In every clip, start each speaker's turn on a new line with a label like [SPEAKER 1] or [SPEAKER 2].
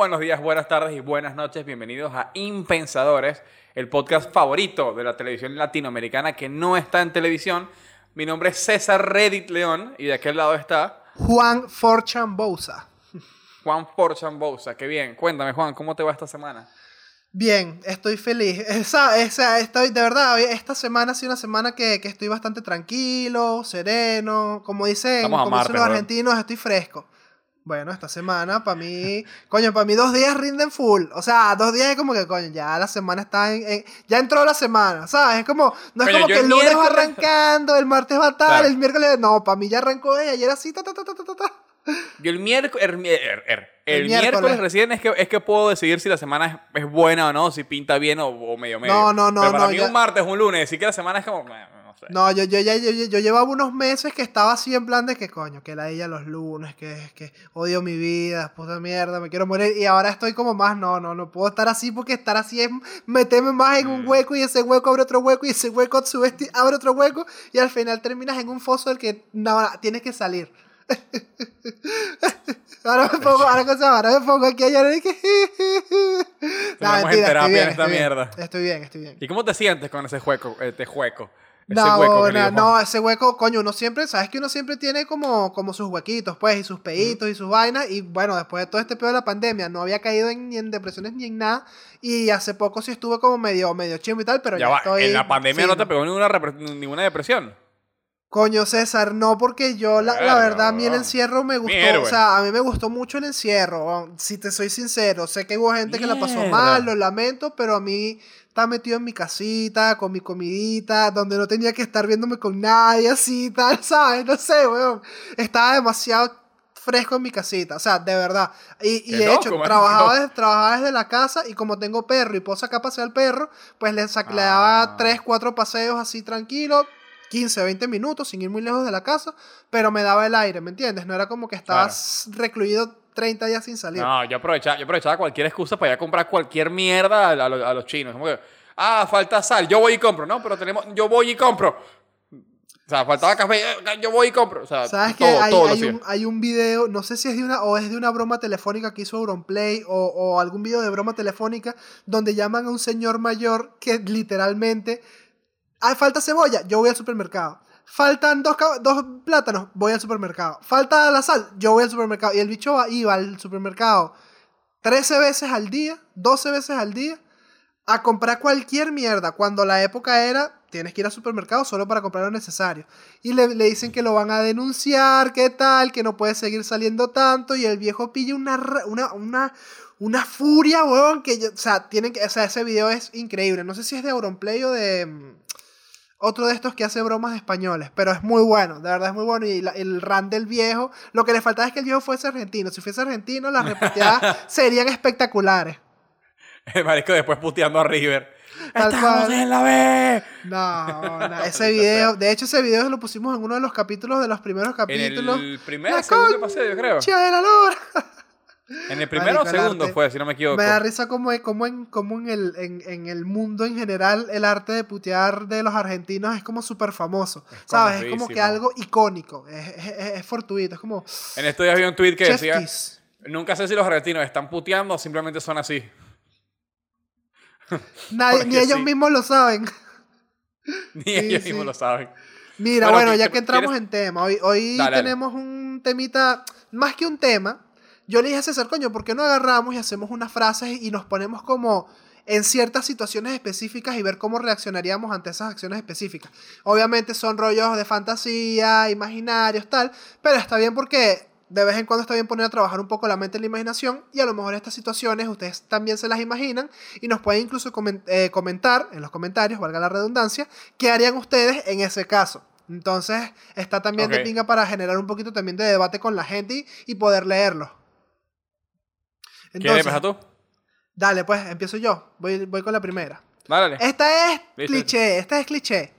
[SPEAKER 1] Buenos días, buenas tardes y buenas noches. Bienvenidos a Impensadores, el podcast favorito de la televisión latinoamericana que no está en televisión. Mi nombre es César Reddit León y de aquel lado está
[SPEAKER 2] Juan Forchambosa.
[SPEAKER 1] Juan Forchambosa. Qué bien. Cuéntame, Juan, ¿cómo te va esta semana?
[SPEAKER 2] Bien, estoy feliz. Esa, esa, estoy, de verdad, esta semana ha sido una semana que, que estoy bastante tranquilo, sereno. Como dicen, como dicen los argentinos, estoy fresco. Bueno, esta semana para mí, coño, para mí dos días rinden full. O sea, dos días es como que, coño, ya la semana está en, en- ya entró la semana, ¿sabes? Es como, no es
[SPEAKER 1] Coño,
[SPEAKER 2] como que
[SPEAKER 1] el
[SPEAKER 2] lunes va arrancando, el martes va tal,
[SPEAKER 1] Claro.
[SPEAKER 2] el miércoles, no, para mí ya arrancó ella, ayer así, ta, ta, ta, ta, ta, ta.
[SPEAKER 1] Yo el miércoles, el, mier- el- el
[SPEAKER 2] El
[SPEAKER 1] miércoles recién es que, es que puedo decidir si la semana es, es buena o no, si pinta bien o, o medio medio.
[SPEAKER 2] No, no, no,
[SPEAKER 1] Pero para
[SPEAKER 2] no,
[SPEAKER 1] mí
[SPEAKER 2] ya-
[SPEAKER 1] un martes, un lunes, decir que la semana es como, sé.
[SPEAKER 2] No, yo, yo ya yo, yo llevaba unos meses que estaba así en plan de que coño, que la ella los lunes, que, que odio mi vida, puta mierda, me quiero morir. Y ahora estoy como más, no, no, no puedo estar así porque estar así es meterme más en un
[SPEAKER 1] Mm.
[SPEAKER 2] hueco y ese hueco abre otro hueco y ese hueco abre otro hueco y al final terminas en un foso del que no, tienes que salir. ahora me pongo, ahora, cosa, ahora me pongo aquí ayer y que...
[SPEAKER 1] Estamos en terapia en esta
[SPEAKER 2] estoy bien,
[SPEAKER 1] mierda.
[SPEAKER 2] Estoy bien, estoy bien.
[SPEAKER 1] ¿Y cómo te sientes con ese hueco? Este hueco. Ese
[SPEAKER 2] No,
[SPEAKER 1] hueco que
[SPEAKER 2] no, no, ese hueco, coño, uno siempre, sabes que uno siempre tiene como, como sus huequitos, pues, y sus peitos y sus vainas, y bueno, después de todo este pedo de la pandemia, no había caído en, ni en depresiones ni en nada, y hace poco sí estuve como medio, medio chimbo y tal, pero ya,
[SPEAKER 1] Ya va,
[SPEAKER 2] estoy...
[SPEAKER 1] en la pandemia no te pegó ninguna, ninguna depresión.
[SPEAKER 2] Coño, César, no, porque yo, la, verdad, a mí el encierro me gustó, o sea, a mí me gustó mucho el encierro, si te soy sincero, sé que hubo gente que la pasó mal, lo lamento, pero a mí estaba metido en mi casita, con mi comidita, donde no tenía que estar viéndome con nadie, así, tal, ¿sabes? No sé, weón, estaba demasiado fresco en mi casita, o sea, de verdad, y, y de
[SPEAKER 1] loco,
[SPEAKER 2] hecho, trabajaba, desde, trabajaba desde la casa, y como tengo perro y puedo sacar a pasear al perro, pues le, sac- le daba
[SPEAKER 1] Ah.
[SPEAKER 2] 3, 4 paseos así tranquilo, 15, 20 minutos sin ir muy lejos de la casa, pero me daba el aire, ¿me entiendes? No era como que estabas recluido 30 días sin salir.
[SPEAKER 1] No, yo aprovechaba, yo aprovechaba cualquier excusa para ir a comprar cualquier mierda a, a los- a los chinos. Como que, ah, falta sal, yo voy y compro. No, pero tenemos, yo voy y compro. O sea, faltaba café, eh, yo voy y compro. O sea,
[SPEAKER 2] ¿Sabes que
[SPEAKER 1] todo,
[SPEAKER 2] hay, hay, un, hay un video, no sé si es de una o es de una broma telefónica que hizo Auronplay o, o algún video de broma telefónica donde llaman a un señor mayor que literalmente, ah, falta cebolla, yo voy al supermercado. Faltan dos, dos plátanos, voy al supermercado. Falta la sal, yo voy al supermercado. Y el bicho va- iba al supermercado 13 veces al día, 12 veces al día, a comprar cualquier mierda, cuando la época era, tienes que ir al supermercado solo para comprar lo necesario. Y le, le dicen que lo van a denunciar, qué tal, que no puede seguir saliendo tanto, y el viejo pilla una, una, una, una furia, weón, que, yo- o sea, tienen que, o sea, ese video es increíble. No sé si es de Auronplay o de... Otro de estos que hace bromas españoles, pero es muy bueno, de verdad es muy bueno. Y la- el run del viejo, lo que le faltaba es que el viejo fuese argentino. Si fuese argentino, las reporteadas serían espectaculares.
[SPEAKER 1] El marisco después puteando a River.
[SPEAKER 2] Tal
[SPEAKER 1] ¡Estamos
[SPEAKER 2] cual.
[SPEAKER 1] en la B!
[SPEAKER 2] No, no, ese video, de hecho ese video lo pusimos en uno de los capítulos de los primeros
[SPEAKER 1] En
[SPEAKER 2] capítulos.
[SPEAKER 1] el primer,
[SPEAKER 2] La
[SPEAKER 1] segundo yo creo.
[SPEAKER 2] de la lora.
[SPEAKER 1] En el primero o segundo
[SPEAKER 2] arte-
[SPEAKER 1] fue, si no me equivoco.
[SPEAKER 2] Me da risa como, como, en, como en, el, en, en el mundo en general el arte de putear de los argentinos es como súper famoso, ¿sabes? Es como que algo icónico, es, es, fortuito, es como
[SPEAKER 1] En estos días vi un tweet que
[SPEAKER 2] chef
[SPEAKER 1] decía,
[SPEAKER 2] kiss.
[SPEAKER 1] nunca sé si los argentinos están puteando o simplemente son así.
[SPEAKER 2] Nadie, ni ellos
[SPEAKER 1] sí.
[SPEAKER 2] mismos lo saben.
[SPEAKER 1] Ni
[SPEAKER 2] Sí,
[SPEAKER 1] ellos
[SPEAKER 2] sí.
[SPEAKER 1] mismos lo saben.
[SPEAKER 2] Mira,
[SPEAKER 1] Bueno,
[SPEAKER 2] bueno,
[SPEAKER 1] ¿qué-
[SPEAKER 2] ya que entramos
[SPEAKER 1] quieres-
[SPEAKER 2] en tema, hoy, hoy
[SPEAKER 1] dale.
[SPEAKER 2] tenemos un temita, más que un tema, yo le dije a César, coño, ¿por qué no agarramos y hacemos unas frases y nos ponemos como en ciertas situaciones específicas y ver cómo reaccionaríamos ante esas acciones específicas? Obviamente son rollos de fantasía, imaginarios, tal, pero está bien porque de vez en cuando está bien poner a trabajar un poco la mente en la imaginación y a lo mejor estas situaciones ustedes también se las imaginan y nos pueden incluso eh, comentar en los comentarios, valga la redundancia, qué harían ustedes en ese caso. Entonces está también de pinga para generar un poquito también de debate con la gente y, y poder leerlo.
[SPEAKER 1] ¿Quieres empezar tú?
[SPEAKER 2] Dale, pues empiezo yo. Voy, voy con la primera.
[SPEAKER 1] Dale.
[SPEAKER 2] Esta es
[SPEAKER 1] Listo,
[SPEAKER 2] cliché, esta es cliché.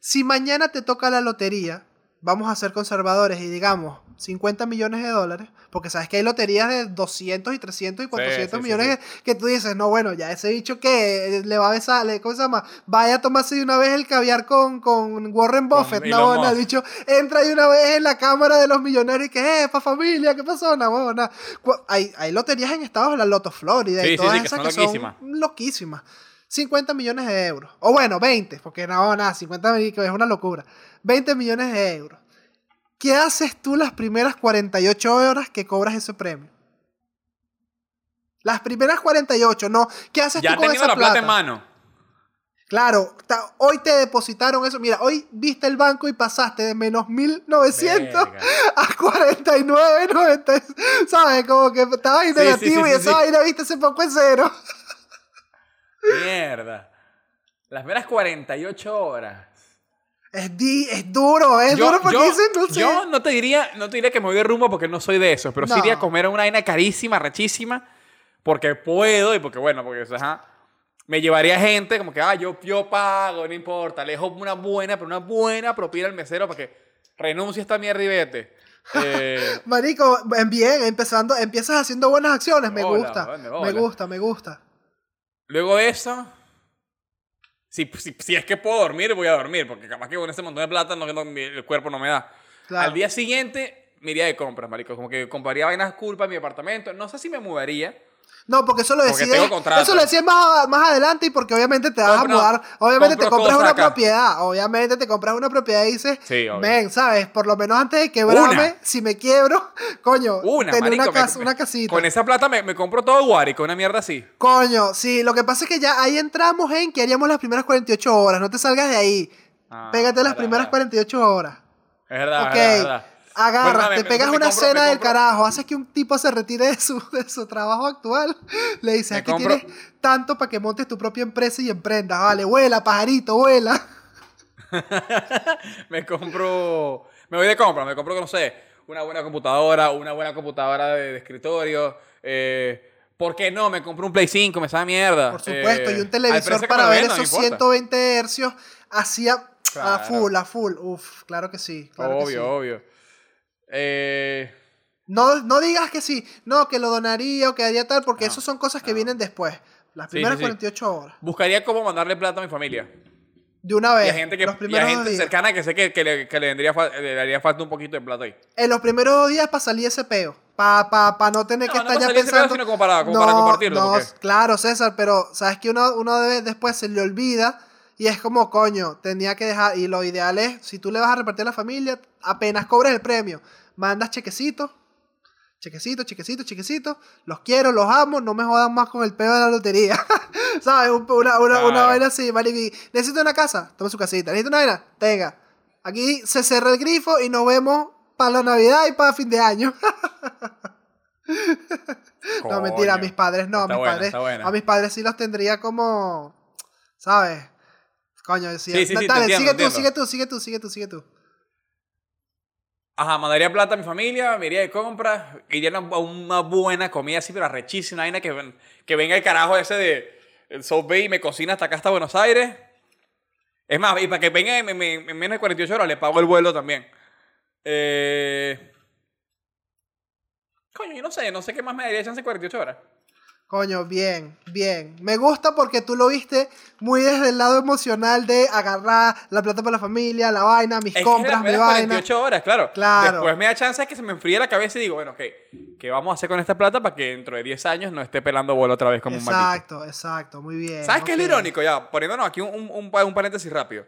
[SPEAKER 2] Si mañana te toca la lotería, vamos a ser conservadores y digamos 50 millones de dólares, porque sabes que hay loterías de 200 y 300 y 400
[SPEAKER 1] sí, sí,
[SPEAKER 2] millones Que, que tú dices, no, bueno, ya ese bicho que le va a besar, le- ¿cómo se llama? Vaya a tomarse de una vez el caviar con, con Warren Buffett,
[SPEAKER 1] Elon
[SPEAKER 2] no, bueno, el bicho entra de una vez en la cámara de los millonarios y que, eh, pa' familia, ¿qué pasó? No, bueno. Cu- Hay, hay loterías en Estados, la Loto Florida y todas
[SPEAKER 1] sí, que
[SPEAKER 2] esas
[SPEAKER 1] son
[SPEAKER 2] que son
[SPEAKER 1] loquísimas.
[SPEAKER 2] Loquísimas. 50 millones de euros. O bueno, 20, porque no, nada, 50 mil, que es una locura. 20 millones de euros. ¿Qué haces tú las primeras 48 horas que cobras ese premio? Las primeras 48, no. ¿Qué haces
[SPEAKER 1] Ya
[SPEAKER 2] tú con esa
[SPEAKER 1] la plata
[SPEAKER 2] plata?
[SPEAKER 1] en mano.
[SPEAKER 2] Claro, hoy te depositaron eso. Mira, hoy viste el banco y pasaste de menos 1900
[SPEAKER 1] Verga.
[SPEAKER 2] a 49, 90. ¿Sabes? Como que estabas en
[SPEAKER 1] Sí, sí,
[SPEAKER 2] negativo
[SPEAKER 1] sí,
[SPEAKER 2] y
[SPEAKER 1] sí,
[SPEAKER 2] esa
[SPEAKER 1] sí.
[SPEAKER 2] vaina viste ese poco en cero.
[SPEAKER 1] Mierda. Las primeras 48 horas.
[SPEAKER 2] Es, di, es duro, es
[SPEAKER 1] yo,
[SPEAKER 2] duro porque
[SPEAKER 1] yo-
[SPEAKER 2] dicen, no sé.
[SPEAKER 1] yo no te diría, no te diría que me voy de rumbo porque no soy de esos, pero sí
[SPEAKER 2] No.
[SPEAKER 1] iría a comer una vaina carísima, rechísima, porque puedo y porque bueno, porque ajá, me llevaría gente como que, ah, yo, yo pago, no importa, le dejo una buena, pero una buena propina al mesero para que renuncie a esta mierda y vete. Eh,
[SPEAKER 2] Marico, bien, empezando, empiezas haciendo buenas acciones, me
[SPEAKER 1] Hola,
[SPEAKER 2] gusta.
[SPEAKER 1] ¿dónde
[SPEAKER 2] Me gusta, me gusta.
[SPEAKER 1] Luego de eso, si, si, si es que puedo dormir, voy a dormir, porque capaz que con ese montón de plata no, no- el cuerpo no me da.
[SPEAKER 2] Claro.
[SPEAKER 1] Al día siguiente me iría de compras, marico. Como que compraría vainas cool para mi apartamento. No sé si me mudaría.
[SPEAKER 2] No, porque eso lo decides. Eso lo decides más, más adelante y porque obviamente te vas
[SPEAKER 1] Compro-
[SPEAKER 2] a mudar. Obviamente te compras una
[SPEAKER 1] acá.
[SPEAKER 2] propiedad. Obviamente te compras una propiedad y dices,
[SPEAKER 1] Sí,
[SPEAKER 2] ven, ¿sabes? Por lo menos antes de quebrarme,
[SPEAKER 1] Una.
[SPEAKER 2] si me quiebro, coño,
[SPEAKER 1] Una,
[SPEAKER 2] tener
[SPEAKER 1] marico.
[SPEAKER 2] una,
[SPEAKER 1] me-
[SPEAKER 2] una casita.
[SPEAKER 1] Con esa plata me, me compro todo guarico, una mierda así.
[SPEAKER 2] Coño, sí, lo que pasa es que ya ahí entramos en que haríamos las primeras 48 horas. No te salgas de ahí.
[SPEAKER 1] Ah,
[SPEAKER 2] Pégate las
[SPEAKER 1] verdad,
[SPEAKER 2] primeras
[SPEAKER 1] verdad.
[SPEAKER 2] 48 horas.
[SPEAKER 1] Es verdad,
[SPEAKER 2] ok,
[SPEAKER 1] es verdad, es verdad.
[SPEAKER 2] Agarras,
[SPEAKER 1] Bueno,
[SPEAKER 2] te pegas una
[SPEAKER 1] compro-
[SPEAKER 2] cena del carajo, haces que un tipo se retire de su, de su trabajo actual, le dices, aquí
[SPEAKER 1] compro-
[SPEAKER 2] tienes tanto para que montes tu propia empresa y emprendas, vale, vuela, pajarito, vuela.
[SPEAKER 1] me compro. Me voy de compra, me compro, no sé, una buena computadora, una buena computadora de, de escritorio. Eh, ¿Por qué no? Me compro un Play 5, me sabe mierda.
[SPEAKER 2] Por supuesto,
[SPEAKER 1] Eh,
[SPEAKER 2] y un
[SPEAKER 1] al
[SPEAKER 2] televisor
[SPEAKER 1] que
[SPEAKER 2] para ver esos
[SPEAKER 1] importa.
[SPEAKER 2] 120 hercios hacía a
[SPEAKER 1] Claro.
[SPEAKER 2] full, a full, uf, claro que sí. claro que
[SPEAKER 1] obvio,
[SPEAKER 2] sí.
[SPEAKER 1] obvio. Eh,
[SPEAKER 2] No, no digas que sí, no, que lo donaría o que haría tal, porque
[SPEAKER 1] No,
[SPEAKER 2] eso son cosas que
[SPEAKER 1] no.
[SPEAKER 2] vienen después. Las
[SPEAKER 1] Sí,
[SPEAKER 2] primeras
[SPEAKER 1] sí, sí.
[SPEAKER 2] 48 horas.
[SPEAKER 1] buscaría cómo mandarle plata a mi familia.
[SPEAKER 2] De una
[SPEAKER 1] Y
[SPEAKER 2] vez.
[SPEAKER 1] a gente, que,
[SPEAKER 2] los
[SPEAKER 1] y a
[SPEAKER 2] primeros
[SPEAKER 1] gente
[SPEAKER 2] días.
[SPEAKER 1] cercana que sé que, que le, que le, vendría le haría falta un poquito de plata ahí.
[SPEAKER 2] En los primeros días para salir ese peo. Para pa, pa no tener
[SPEAKER 1] No,
[SPEAKER 2] que estar ya
[SPEAKER 1] peo,
[SPEAKER 2] pensando.
[SPEAKER 1] sino como para- como para compartirlo,
[SPEAKER 2] claro, César, pero sabes que uno, uno debe, después se le olvida y es como, coño, tenía que dejar. Y lo ideal es, si tú le vas a repartir a la familia, apenas cobres el premio, mandas chequecitos. Chequecito, chequecito, chequecito. Los quiero, los amo, no me jodan más con el peo de la lotería. ¿Sabes? Un- Una, una, una
[SPEAKER 1] Claro.
[SPEAKER 2] vaina así, marico. y, Necesito una casa, tome su casita. Necesito una vaina, tenga. Aquí se cerra el grifo y nos vemos para la Navidad y para fin de año. no, mentira, a mis padres no, a mis
[SPEAKER 1] buena,
[SPEAKER 2] padres. A mis padres sí los tendría como. ¿Sabes? Coño, sí.
[SPEAKER 1] Sí, sí,
[SPEAKER 2] no,
[SPEAKER 1] sí, te
[SPEAKER 2] dale,
[SPEAKER 1] entiendo,
[SPEAKER 2] sigue tú, sigue tú, sigue tú, sigue tú, sigue tú.
[SPEAKER 1] Ajá, mandaría plata a mi familia, me iría de compras, iría a una, buena comida así, pero arrechísima, una que, que venga el carajo ese de el South Bay y me cocina hasta acá, hasta Buenos Aires. Es más, y para que venga en, en- en menos de 48 horas, le pago el vuelo también. Eh... Coño, yo no sé, no sé qué más me daría chance en 48 horas.
[SPEAKER 2] Coño, bien, bien. Me gusta porque tú lo viste muy desde el lado emocional de agarrar la plata para la familia, la vaina, mis
[SPEAKER 1] Es que
[SPEAKER 2] compras,
[SPEAKER 1] las
[SPEAKER 2] mi vaina.
[SPEAKER 1] 48 horas, claro.
[SPEAKER 2] Claro.
[SPEAKER 1] Después me da chance de que se me enfríe la cabeza y digo, bueno, ok, ¿qué vamos a hacer con esta plata para que dentro de 10 años no esté pelando vuelo otra vez como un maldito?
[SPEAKER 2] Exacto, exacto, muy bien.
[SPEAKER 1] ¿Sabes qué es lo irónico? Ya, poniéndonos aquí un, un, un pa- un paréntesis rápido.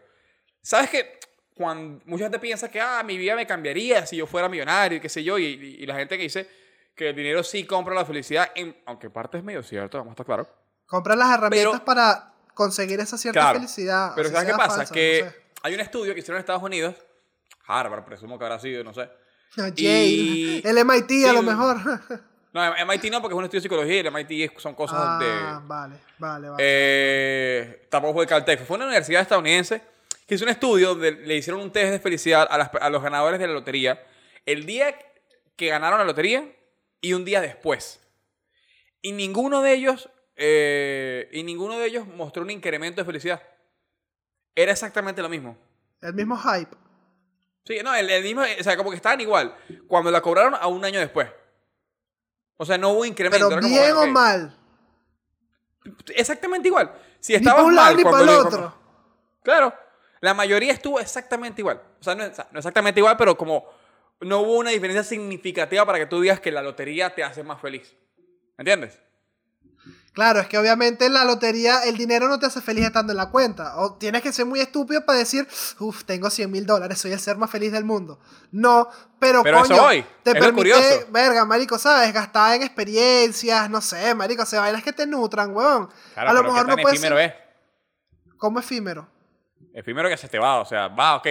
[SPEAKER 1] ¿Sabes que cuando mucha gente piensa que, ah, mi vida me cambiaría si yo fuera millonario y qué sé yo, y, y- y la gente que dice que el dinero sí compra la felicidad, en- aunque parte es medio cierto, vamos a estar claro.
[SPEAKER 2] Comprar las herramientas
[SPEAKER 1] Pero-
[SPEAKER 2] para conseguir esa cierta
[SPEAKER 1] Claro,
[SPEAKER 2] felicidad.
[SPEAKER 1] Pero ¿sabes qué pasa?
[SPEAKER 2] falsa,
[SPEAKER 1] que
[SPEAKER 2] no sé.
[SPEAKER 1] hay un estudio que hicieron en Estados Unidos, Harvard, presumo que habrá sido, no sé. Y-
[SPEAKER 2] el MIT a lo mejor.
[SPEAKER 1] No, MIT no, porque es un estudio de psicología y el MIT son cosas
[SPEAKER 2] ah,
[SPEAKER 1] de...
[SPEAKER 2] vale, vale, vale.
[SPEAKER 1] Eh, tampoco fue Caltech, fue una universidad estadounidense que hizo un estudio donde le hicieron un test de felicidad a, las- a los ganadores de la lotería el día que ganaron la lotería y un día después. Y ninguno de ellos, eh, y ninguno de ellos mostró un incremento de felicidad. Era exactamente lo mismo.
[SPEAKER 2] el mismo hype.
[SPEAKER 1] Sí, no, el, el mismo, o sea, como que estaban igual. Cuando la cobraron a un año después. O sea, no hubo incremento.
[SPEAKER 2] Pero
[SPEAKER 1] era como,
[SPEAKER 2] bien
[SPEAKER 1] bueno,
[SPEAKER 2] o mal.
[SPEAKER 1] Exactamente igual. Si
[SPEAKER 2] Ni
[SPEAKER 1] estabas
[SPEAKER 2] para un lado
[SPEAKER 1] mal
[SPEAKER 2] ni para el otro.
[SPEAKER 1] Claro. La mayoría estuvo exactamente igual. O sea, no, o sea, no exactamente igual, pero como no hubo una diferencia significativa para que tú digas que la lotería te hace más feliz. ¿Entiendes?
[SPEAKER 2] Claro, es que obviamente la lotería, el dinero no te hace feliz estando en la cuenta. O tienes que ser muy estúpido para decir, uff, tengo 100 mil dólares, soy el ser más feliz del mundo. No, pero,
[SPEAKER 1] Pero
[SPEAKER 2] coño,
[SPEAKER 1] eso voy,
[SPEAKER 2] te
[SPEAKER 1] es
[SPEAKER 2] permite,
[SPEAKER 1] curioso.
[SPEAKER 2] verga, marico, ¿sabes? Gastar en experiencias, no sé, marico, se vainas que te nutran, weón.
[SPEAKER 1] Claro,
[SPEAKER 2] a lo mejor
[SPEAKER 1] ¿qué
[SPEAKER 2] no
[SPEAKER 1] tan
[SPEAKER 2] puede
[SPEAKER 1] efímero
[SPEAKER 2] ser...
[SPEAKER 1] es?
[SPEAKER 2] ¿Cómo efímero?
[SPEAKER 1] Efímero que se te va, o sea, va, ok,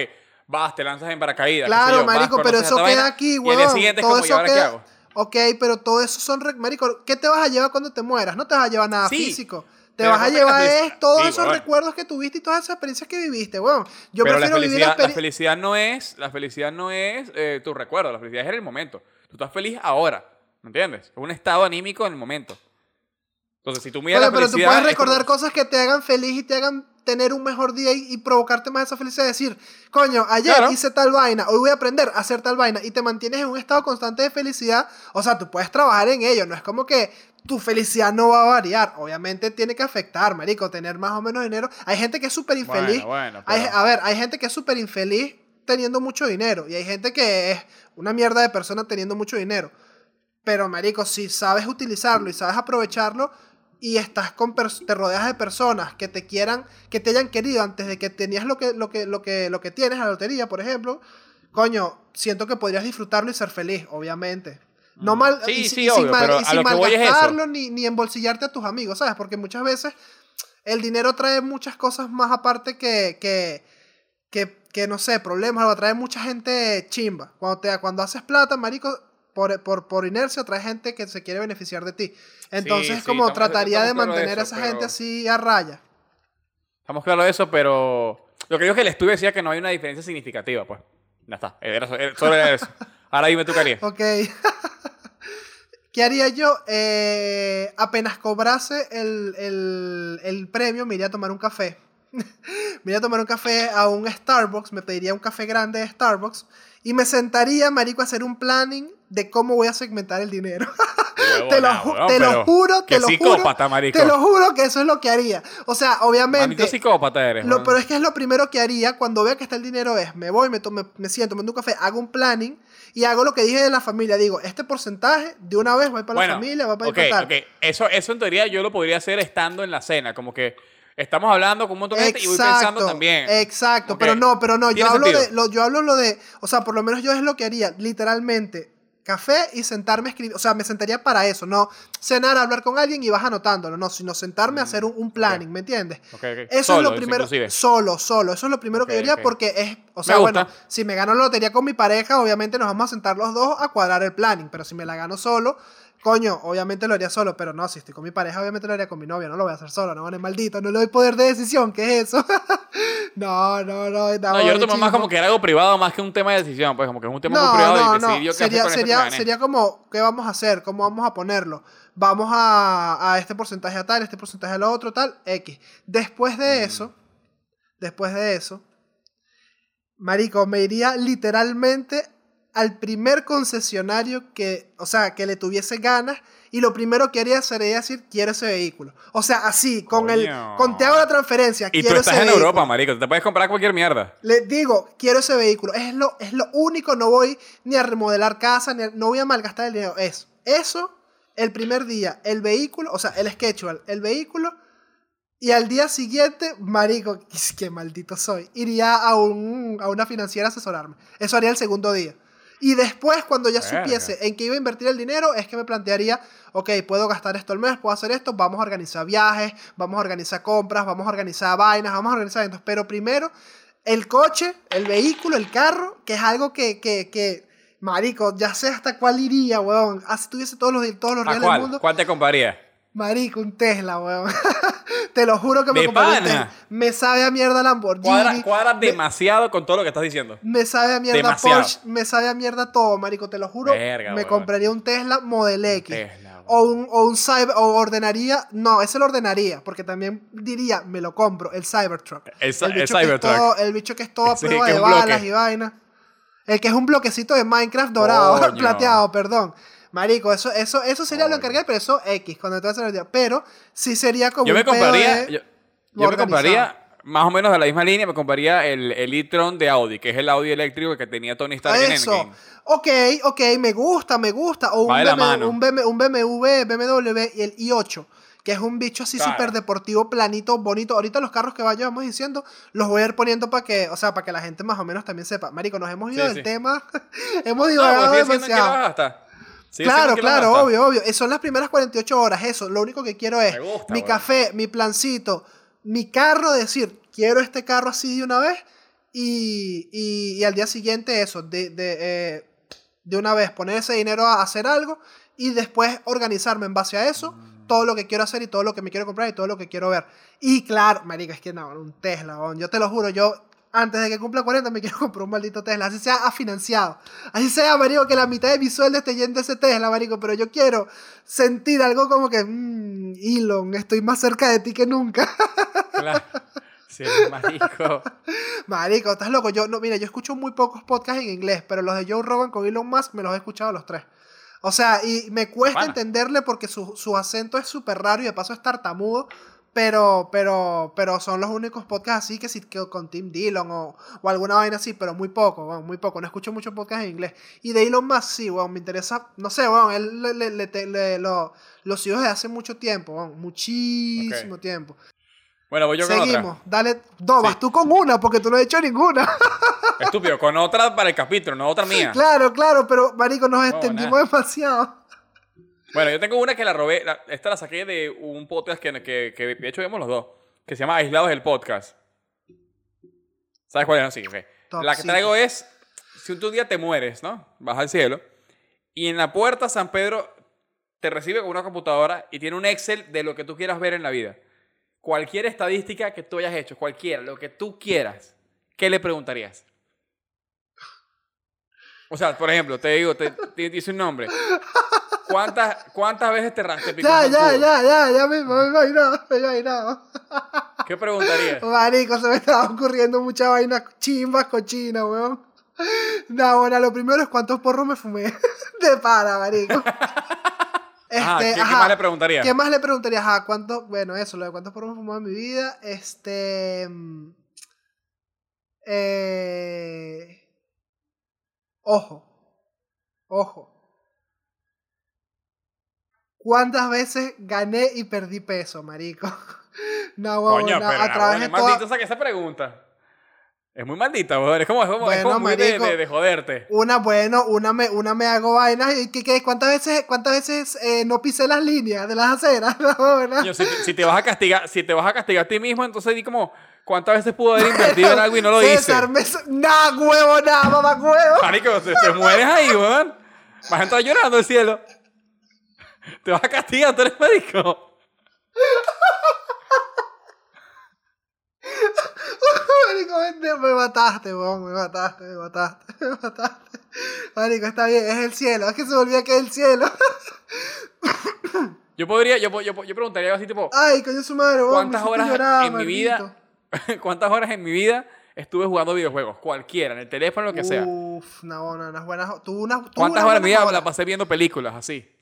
[SPEAKER 1] vas, te lanzas en paracaídas. qué
[SPEAKER 2] Claro,
[SPEAKER 1] yo, vas,
[SPEAKER 2] marico, pero eso queda
[SPEAKER 1] vaina,
[SPEAKER 2] aquí,
[SPEAKER 1] Y
[SPEAKER 2] weón.
[SPEAKER 1] el día siguiente es
[SPEAKER 2] todo
[SPEAKER 1] como, ¿y
[SPEAKER 2] eso
[SPEAKER 1] ahora qué
[SPEAKER 2] queda...
[SPEAKER 1] hago?
[SPEAKER 2] Ok, pero todo eso son... Marico, ¿qué te vas a llevar cuando te mueras? No te vas a llevar nada
[SPEAKER 1] Sí,
[SPEAKER 2] físico. Te vas a llevar
[SPEAKER 1] la
[SPEAKER 2] es todos
[SPEAKER 1] sí,
[SPEAKER 2] esos recuerdos que tuviste y todas esas experiencias que viviste, weón. Yo
[SPEAKER 1] pero la
[SPEAKER 2] prefiero vivir
[SPEAKER 1] la
[SPEAKER 2] experiencias...
[SPEAKER 1] felicidad no es, la felicidad no es eh, tu recuerdo, la felicidad es en el momento. Tú estás feliz ahora, ¿me entiendes? Es un estado anímico en el momento. Entonces, si tú miras
[SPEAKER 2] Oye,
[SPEAKER 1] la
[SPEAKER 2] pero tú puedes
[SPEAKER 1] es como-
[SPEAKER 2] recordar cosas que te hagan feliz y te hagan tener un mejor día y, y provocarte más esa felicidad. Decir, coño, ayer
[SPEAKER 1] Claro.
[SPEAKER 2] hice tal vaina, hoy voy a aprender a hacer tal vaina y te mantienes en un estado constante de felicidad. O sea, tú puedes trabajar en ello, no es como que tu felicidad no va a variar. Obviamente tiene que afectar, marico, tener más o menos dinero. Hay gente que es súper infeliz.
[SPEAKER 1] Bueno, bueno,
[SPEAKER 2] Hay- a ver, hay gente que es súper infeliz teniendo mucho dinero y hay gente que es una mierda de persona teniendo mucho dinero. Pero, marico, si sabes utilizarlo y sabes aprovecharlo y estás con te rodeas de personas que te quieran, que te hayan querido antes de que tenías lo que, lo que, lo que, lo que tienes, la lotería, por ejemplo, coño, siento que podrías disfrutarlo y ser feliz, obviamente. No mal,
[SPEAKER 1] Mm. Sí,
[SPEAKER 2] y,
[SPEAKER 1] sí,
[SPEAKER 2] y sin,
[SPEAKER 1] obvio,
[SPEAKER 2] mal-
[SPEAKER 1] pero
[SPEAKER 2] y sin
[SPEAKER 1] es
[SPEAKER 2] malgastarlo ni, ni embolsillarte a tus amigos, ¿sabes? Porque muchas veces el dinero trae muchas cosas más aparte que, que, que, que, no sé, problemas, lo trae mucha gente chimba. Cuando, te, cuando haces plata, marico, por, por, por inercia trae gente que se quiere beneficiar de ti. Entonces,
[SPEAKER 1] sí,
[SPEAKER 2] como trataría de mantener a esa gente así a raya.
[SPEAKER 1] Estamos claros de eso, pero lo que digo es que el estudio decía que no hay una diferencia significativa, pues. Ya está, era, era- solo era eso. Ahora dime tú qué harías.
[SPEAKER 2] Ok. ¿Qué haría yo? Eh, apenas cobrase el, el, el premio, me iría a tomar un café. me iría a tomar un café a un Starbucks, me pediría un café grande de Starbucks y me sentaría, marico, a hacer un planning de cómo voy a segmentar el dinero. te lo, ju- te lo juro, te lo
[SPEAKER 1] psicópata,
[SPEAKER 2] juro.
[SPEAKER 1] marico.
[SPEAKER 2] Te lo juro que eso es lo que haría. O sea, obviamente...
[SPEAKER 1] psicópata eres.
[SPEAKER 2] Lo, pero es que es lo primero que haría cuando vea que está el dinero es, me voy, me, to- me, siento, me tomo un café, hago un planning y hago lo que dije de la familia. Digo, este porcentaje de una vez va para
[SPEAKER 1] bueno,
[SPEAKER 2] la familia, va para
[SPEAKER 1] ok,
[SPEAKER 2] el
[SPEAKER 1] ok. Eso, eso en teoría yo lo podría hacer estando en la cena. Como que estamos hablando con un montón de gente y voy pensando también.
[SPEAKER 2] Exacto, pero no, pero no, yo hablo, de, lo, yo hablo lo de, o sea, por lo menos yo es lo que haría, literalmente, café y sentarme a escribir, o sea, me sentaría para eso, no cenar, hablar con alguien y vas anotándolo, no, sino sentarme a hacer un, un planning, ¿me entiendes?
[SPEAKER 1] Ok, ok.
[SPEAKER 2] Eso
[SPEAKER 1] Solo,
[SPEAKER 2] es lo primero.
[SPEAKER 1] inclusive.
[SPEAKER 2] Solo, solo. Eso es lo primero que yo haría porque es. O sea, bueno, si me gano la lotería con mi pareja, obviamente nos vamos a sentar los dos a cuadrar el planning. Pero si me la gano solo, coño, obviamente lo haría solo. Pero no, si estoy con mi pareja, obviamente lo haría con mi novia. No lo voy a hacer solo, no van maldito. No le doy poder de decisión. ¿Qué es eso? no, no, no.
[SPEAKER 1] No, yo lo tomo más como que era algo privado más que un tema de decisión. Pues como que es un tema muy
[SPEAKER 2] no,
[SPEAKER 1] privado
[SPEAKER 2] no,
[SPEAKER 1] y
[SPEAKER 2] no.
[SPEAKER 1] qué hacer
[SPEAKER 2] Sería,
[SPEAKER 1] con
[SPEAKER 2] sería, sería como, ¿qué vamos a hacer? ¿Cómo vamos a ponerlo? Vamos a, a este porcentaje a tal, este porcentaje a lo otro, tal, X. Después
[SPEAKER 1] Mm.
[SPEAKER 2] de eso, después de eso, Marico, me iría literalmente al primer concesionario que, o sea, que le tuviese ganas y lo primero que haría sería decir, quiero ese vehículo. O sea, así, con el, con te hago la transferencia,
[SPEAKER 1] Y tú
[SPEAKER 2] quiero
[SPEAKER 1] estás
[SPEAKER 2] ese
[SPEAKER 1] en
[SPEAKER 2] vehículo.
[SPEAKER 1] Europa, marico. Te puedes comprar cualquier mierda.
[SPEAKER 2] Le digo, quiero ese vehículo. Es lo, es lo único, no voy ni a remodelar casa, ni a- no voy a malgastar el dinero. Es eso, el primer día, el vehículo, o sea, el schedule, el vehículo, y al día siguiente, marico, qué maldito soy, iría a, un, a una financiera a asesorarme. Eso haría el segundo día. Y después, cuando ya
[SPEAKER 1] Verga.
[SPEAKER 2] supiese en qué iba a invertir el dinero, es que me plantearía, ok, puedo gastar esto al mes, puedo hacer esto, vamos a organizar viajes, vamos a organizar compras, vamos a organizar vainas, vamos a organizar eventos. Pero primero, el coche, el vehículo, el carro, que es algo que, que, que marico, ya sé hasta cuál iría, weón. Así tuviese todos los, todos los
[SPEAKER 1] ¿A
[SPEAKER 2] reales del mundo.
[SPEAKER 1] ¿Cuál te comprarías?
[SPEAKER 2] Marico, un Tesla, weón. Te lo juro que me un. Tesla. Me sabe a mierda Lamborghini.
[SPEAKER 1] Cuadra, cuadra
[SPEAKER 2] me-
[SPEAKER 1] demasiado con todo lo que estás diciendo.
[SPEAKER 2] me sabe a mierda
[SPEAKER 1] Demasiado.
[SPEAKER 2] Porsche, me sabe a mierda todo, marico, te lo juro.
[SPEAKER 1] Verga,
[SPEAKER 2] me
[SPEAKER 1] weón.
[SPEAKER 2] compraría un Tesla Model X.
[SPEAKER 1] Tesla,
[SPEAKER 2] o un, o un Cyber, o ordenaría, no, ese lo ordenaría, porque también diría, me lo compro, el Cybertruck.
[SPEAKER 1] El, el
[SPEAKER 2] bicho
[SPEAKER 1] Cybertruck.
[SPEAKER 2] todo- el bicho que es todo a
[SPEAKER 1] Sí,
[SPEAKER 2] prueba de
[SPEAKER 1] bloque.
[SPEAKER 2] balas y vaina. El que es un bloquecito de Minecraft dorado,
[SPEAKER 1] Coño.
[SPEAKER 2] plateado, perdón. Marico, eso, eso, eso sería lo
[SPEAKER 1] Coño.
[SPEAKER 2] encargar, pero eso X, cuando te vas a hacer el día. Pero sí sería como
[SPEAKER 1] Yo me
[SPEAKER 2] un
[SPEAKER 1] compraría, yo, yo me compraría, más o menos de la misma línea, me compraría el, el e-tron de Audi, que es el Audi eléctrico que tenía Tony Stark en
[SPEAKER 2] Eso.
[SPEAKER 1] Endgame.
[SPEAKER 2] Ok, ok, me gusta, me gusta. O un, BMW, un, BM un BMW, BMW y el i8, que es un bicho así
[SPEAKER 1] Claro.
[SPEAKER 2] súper deportivo, planito, bonito. Ahorita los carros que vayamos diciendo los voy a ir poniendo para que, o sea, para que la gente más o menos también sepa. Marico, nos hemos ido
[SPEAKER 1] Sí,
[SPEAKER 2] del
[SPEAKER 1] sí.
[SPEAKER 2] tema, hemos
[SPEAKER 1] No,
[SPEAKER 2] divagado
[SPEAKER 1] pues
[SPEAKER 2] demasiado.
[SPEAKER 1] vas
[SPEAKER 2] Claro, claro, obvio, obvio. Son las primeras 48 horas, eso. Lo único que quiero es
[SPEAKER 1] gusta,
[SPEAKER 2] mi café, mi plancito, mi carro, decir, quiero este carro así de una vez y, y- y al día siguiente eso, de, de, eh, de una vez poner ese dinero a hacer algo y después organizarme en base a eso,
[SPEAKER 1] Mm.
[SPEAKER 2] todo lo que quiero hacer y todo lo que me quiero comprar y todo lo que quiero ver. Y claro, marica, es que no, un Tesla, yo te lo juro, yo antes de que cumpla 40 me quiero comprar un maldito Tesla, así sea afinanciado. Así sea, marico, que la mitad de mi sueldo esté yendo ese Tesla, marico, pero yo quiero sentir algo como que, mmm, Elon, estoy más cerca de ti que nunca.
[SPEAKER 1] Claro. Sí, marico.
[SPEAKER 2] marico, estás loco. Yo, no, mira, yo escucho muy pocos podcasts en inglés, pero los de Joe Rogan con Elon Musk me los he escuchado los tres. O sea, y me cuesta
[SPEAKER 1] Pana.
[SPEAKER 2] entenderle porque su, su acento es súper raro y de paso es tartamudo. Pero, pero, pero son los únicos podcasts así que sí que con Tim Dillon o, o alguna vaina así, pero muy poco, weón, muy poco. No escucho muchos podcasts en inglés. Y de Elon Musk sí, weón, me interesa, no sé, weón, él le, le- le- le- lo, lo sigo desde hace mucho tiempo, weón, muchísimo
[SPEAKER 1] Ok.
[SPEAKER 2] tiempo.
[SPEAKER 1] Bueno, voy yo con
[SPEAKER 2] Seguimos,
[SPEAKER 1] otra.
[SPEAKER 2] dale, no, vas
[SPEAKER 1] Sí.
[SPEAKER 2] tú con una porque tú no has hecho ninguna.
[SPEAKER 1] Estúpido, con otra para el capítulo, no otra mía.
[SPEAKER 2] claro, claro, pero marico, nos
[SPEAKER 1] No,
[SPEAKER 2] extendimos
[SPEAKER 1] nada.
[SPEAKER 2] demasiado.
[SPEAKER 1] Bueno, yo tengo una que la robé, la- esta la saqué de un podcast que, que, que de hecho vemos los dos, que se llama Aislados del Podcast. ¿Sabes cuál es? No, sí, ok.
[SPEAKER 2] Top
[SPEAKER 1] La que
[SPEAKER 2] secret.
[SPEAKER 1] traigo es, si un día te mueres, ¿no? Vas al cielo, y en la puerta San Pedro te recibe con una computadora y tiene un Excel de lo que tú quieras ver en la vida. Cualquier estadística que tú hayas hecho, cualquiera, lo que tú quieras, ¿qué le preguntarías? O sea, por ejemplo, te digo, te, te dice un nombre. ¿Cuántas, ¿Cuántas veces te, ra- te picó
[SPEAKER 2] Ya, ya, ya, ya, ya me, me he imaginado, me he imaginado.
[SPEAKER 1] ¿Qué preguntarías?
[SPEAKER 2] Marico, se me estaba ocurriendo mucha vaina chimba, cochina, weón. No, bueno, lo primero es cuántos porros me fumé. De para, marico. Este,
[SPEAKER 1] Ajá, ¿qué, qué más le preguntarías?
[SPEAKER 2] ¿Qué más le preguntarías? Ajá, ¿cuántos? Bueno, eso, lo de cuántos porros me fumado en mi vida. Este. mm, Eh, ojo. Ojo. ¿Cuántas veces gané y perdí peso, marico? No, huevón,
[SPEAKER 1] Coño,
[SPEAKER 2] no,
[SPEAKER 1] pero
[SPEAKER 2] a través de
[SPEAKER 1] es
[SPEAKER 2] toda-
[SPEAKER 1] maldito sacar esa pregunta. Es muy maldita, weón. Es como, es como, es
[SPEAKER 2] Bueno,
[SPEAKER 1] como muy de,
[SPEAKER 2] marico.
[SPEAKER 1] de- de joderte.
[SPEAKER 2] Una, bueno, una me, una me hago vainas y ¿qué, qué? ¿cuántas veces, cuántas veces eh, no pisé las líneas de las aceras? No, ¿verdad?
[SPEAKER 1] Coño, si, te- si te vas a castigar, si te vas a castigar a ti mismo, entonces di como, ¿cuántas veces pudo haber invertido en algo y no lo hice?
[SPEAKER 2] César, me... Nah, huevo, nada, mamá, huevo.
[SPEAKER 1] Marico, te, te mueres ahí, weón. Vas a entrar llorando al cielo. Te vas a castigar, tú eres médico.
[SPEAKER 2] Marico, me, me mataste, weón, me mataste, me mataste, me mataste. Marico, está bien, es el cielo, es que se me olvida que es el cielo.
[SPEAKER 1] Yo podría, yo, yo, yo preguntaría algo así tipo,
[SPEAKER 2] Ay, coño su madre, weón.
[SPEAKER 1] ¿cuántas horas en mi vida, cuántas horas en mi vida estuve jugando videojuegos? Cualquiera, en el teléfono, lo que sea.
[SPEAKER 2] Uf, no, no, unas buenas. Tú una, tú
[SPEAKER 1] ¿Cuántas
[SPEAKER 2] unas
[SPEAKER 1] horas en mi vida la pasé viendo películas así?